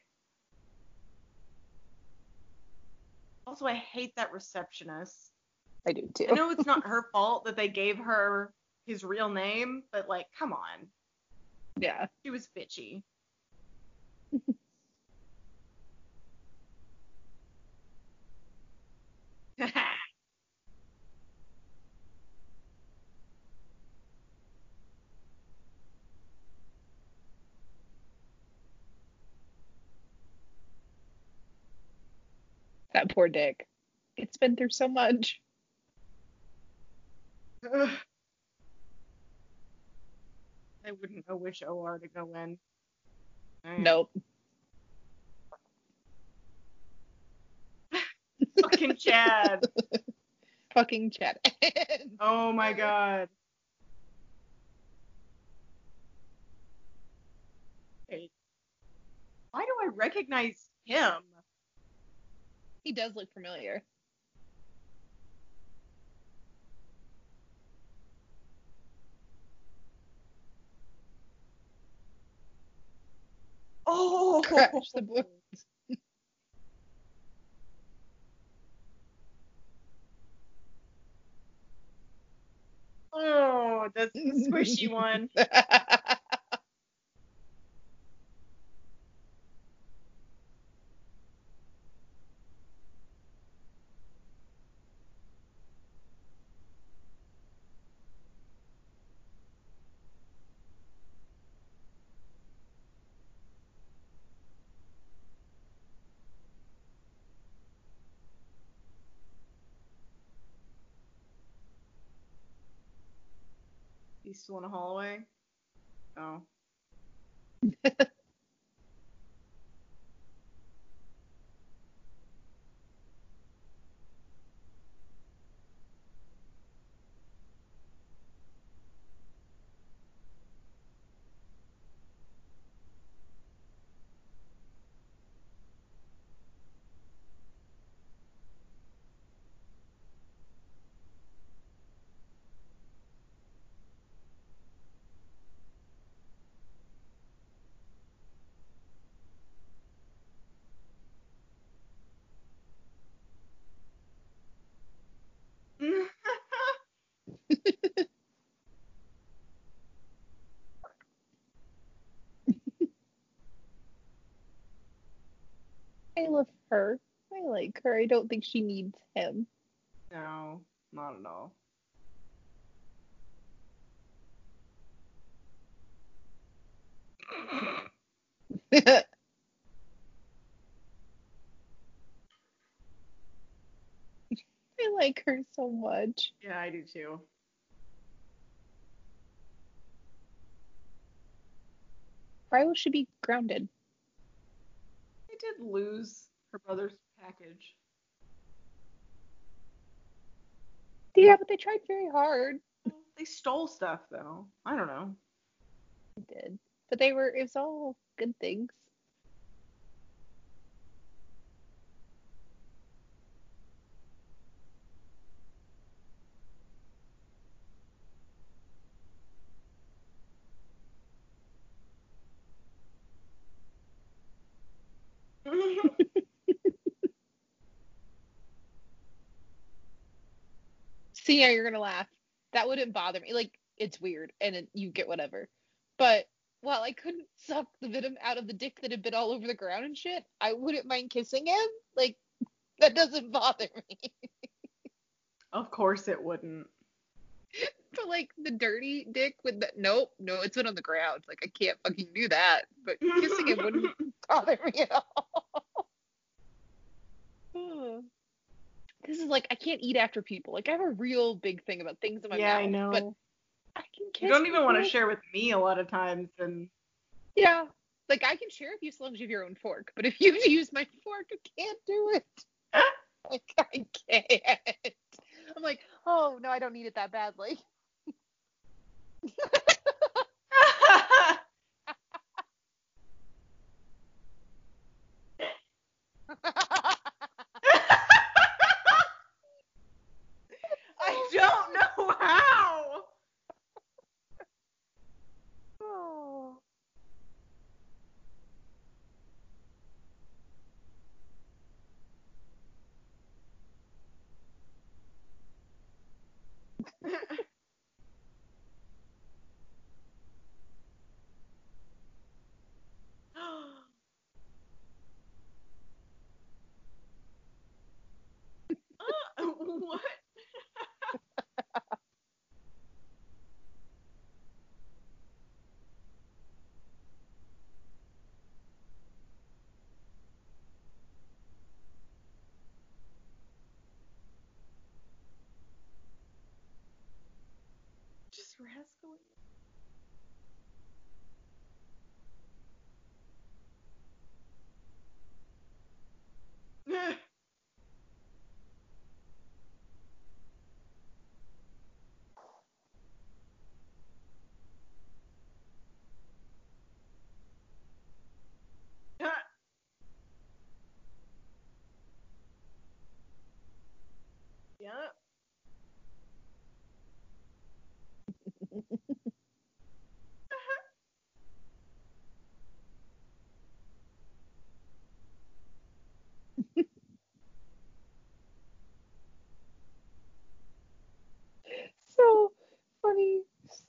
Also, I hate that receptionist. I do too. I know it's not her fault that they gave her his real name, but like, come on, Yeah. she was bitchy. That poor dick. It's been through so much. Ugh. I wouldn't know which OR to go in. Nope. Fucking Chad. Fucking Chad. Oh my god. Wait. Why do I recognize him? He does look familiar. Oh, Crash the book. Oh, that's the squishy one. still in a hallway. Oh. I love her. I like her. I don't think she needs him. no, not at all. I like her so much. Yeah, I do too. Why will she be grounded? I did lose her brother's package. Yeah, but they tried very hard. They stole stuff though. I don't know. They did. But they were it was all good things. See how you're gonna laugh. That wouldn't bother me. Like it's weird, and it, you get whatever. But while I couldn't suck the venom out of the dick that had been all over the ground and shit, I wouldn't mind kissing him. Like that doesn't bother me. of course it wouldn't. but like the dirty dick with the nope, no, it's been on the ground. Like I can't fucking do that. But kissing him wouldn't bother me at all. This is like I can't eat after people. Like I have a real big thing about things in my yeah, mouth. I know. But I can kiss. you don't even want to share with me a lot of times, and Yeah. Like I can share with you as long as you have your own fork. But if you use my fork, I can't do it. like I can't. I'm like, oh no, I don't need it that badly.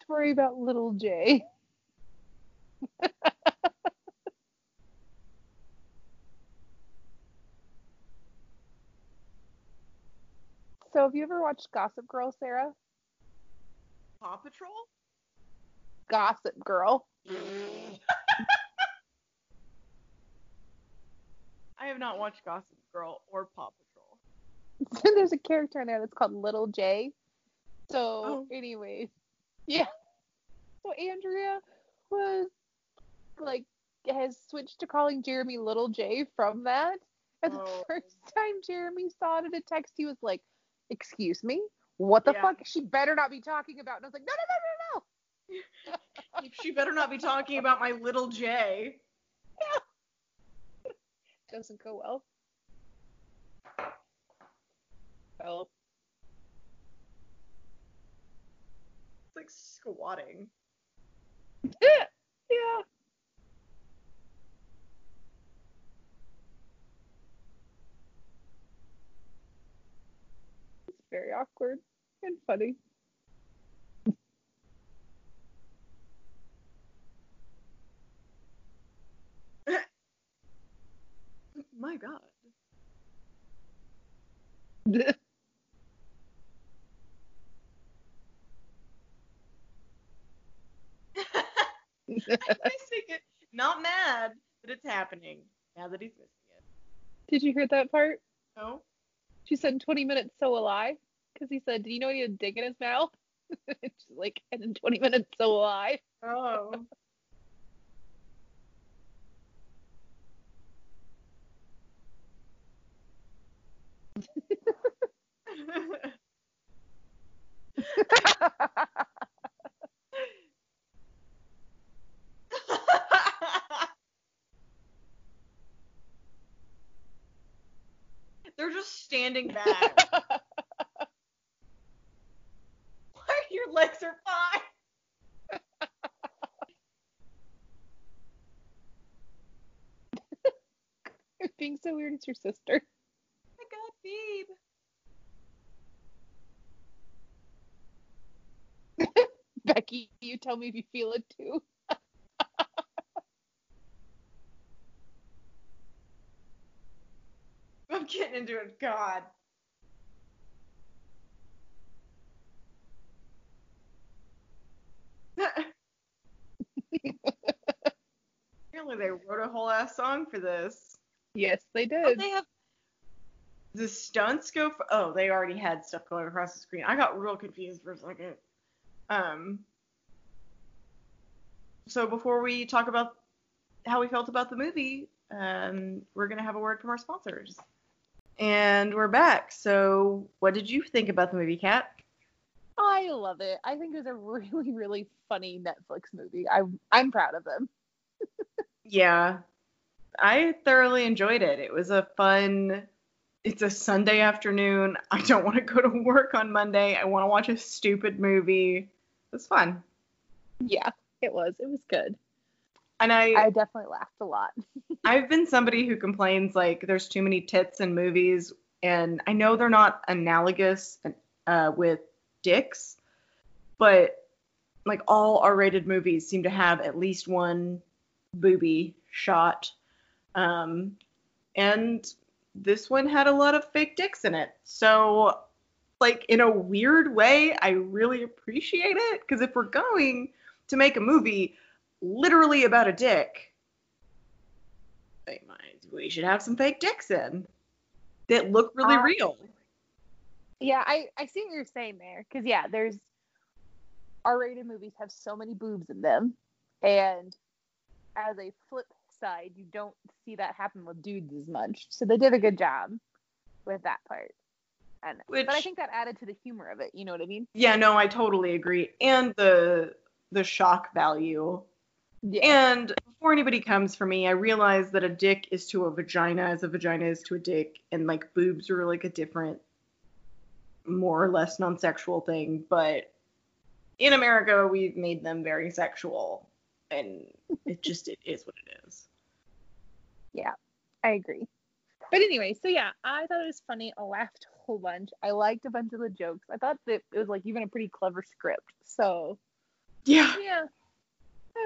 story about little J. so have you ever watched Gossip Girl, Sarah? Paw Patrol? Gossip Girl. I have not watched Gossip Girl or Paw Patrol. There's a character in there that's called Little J. So, Oh. anyways, yeah. So Andrea was like has switched to calling Jeremy Little J from that. And the Oh. first time Jeremy saw it in a text, he was like, "Excuse me, what the Yeah. fuck? She better not be talking about." And I was like, "No, no, no, no, no." she better not be talking about my little J. Yeah. Doesn't go well. Oh, like squatting. yeah. It's very awkward and funny. My God. I just make it not mad that it's happening. Now that he's missing it. Did you hear that part? No? She said in 20 minutes, so will I. Because he said, Did you know he had a dick in his mouth? She's like, and in 20 minutes, so will I. Oh. They're just standing back. Why Your legs are fine. You're being so weird. It's your sister. I got Phoebe. Becky, you tell me if you feel it too. Getting into it. God. Apparently they wrote a whole ass song for this. Yes, they Oh, did. they have the stunts go for oh they already had stuff going across the screen. I got real confused for a second. Um. So before we talk about how we felt about the movie, um, we're gonna have a word from our sponsors. And we're back. So what did you think about the movie, Kat? I love it. I think it was a really, really funny Netflix movie. I I'm proud of them. Yeah, I thoroughly enjoyed it. It was a fun. It's a Sunday afternoon. I don't want to go to work on Monday. I want to watch a stupid movie. It was fun. Yeah, it was. It was good. And I, I definitely laughed a lot. I've been somebody who complains like there's too many tits in movies, and I know they're not analogous uh, with dicks, but like all R-rated movies seem to have at least one booby shot. Um, and this one had a lot of fake dicks in it. So, like, in a weird way, I really appreciate it because if we're going to make a movie literally about a dick, they might, we should have some fake dicks in that look really Uh, real. Yeah, I I see what you're saying there. Cause yeah, there's R-rated movies have so many boobs in them, and as a flip side, you don't see that happen with dudes as much. So they did a good job with that part. And but I think that added to the humor of it. You know what I mean? Yeah, no, I totally agree. And the the shock value Yeah. And before anybody comes for me, I realize that a dick is to a vagina as a vagina is to a dick, and like boobs are like a different, more or less non-sexual thing. But in America, we've made them very sexual, and it just it is what it is. Yeah, I agree. But anyway, so yeah, I thought it was funny. I laughed a whole bunch. I liked a bunch of the jokes. I thought that it was like even a pretty clever script. So Yeah. yeah,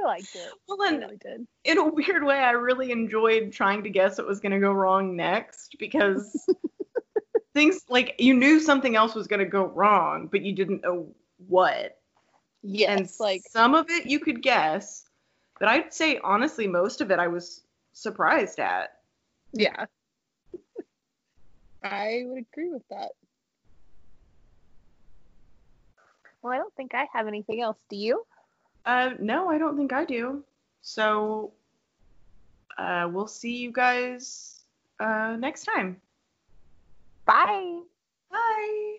I liked it. Well, I and really did. in a weird way, I really enjoyed trying to guess what was going to go wrong next because things like you knew something else was going to go wrong, but you didn't know what. Yes, and like some of it you could guess, but I'd say honestly most of it I was surprised at. yeah. I would agree with that. Well, I don't think I have anything else. Do you? Uh, no, I don't think I do. So, uh, we'll see you guys uh, next time. Bye. Bye.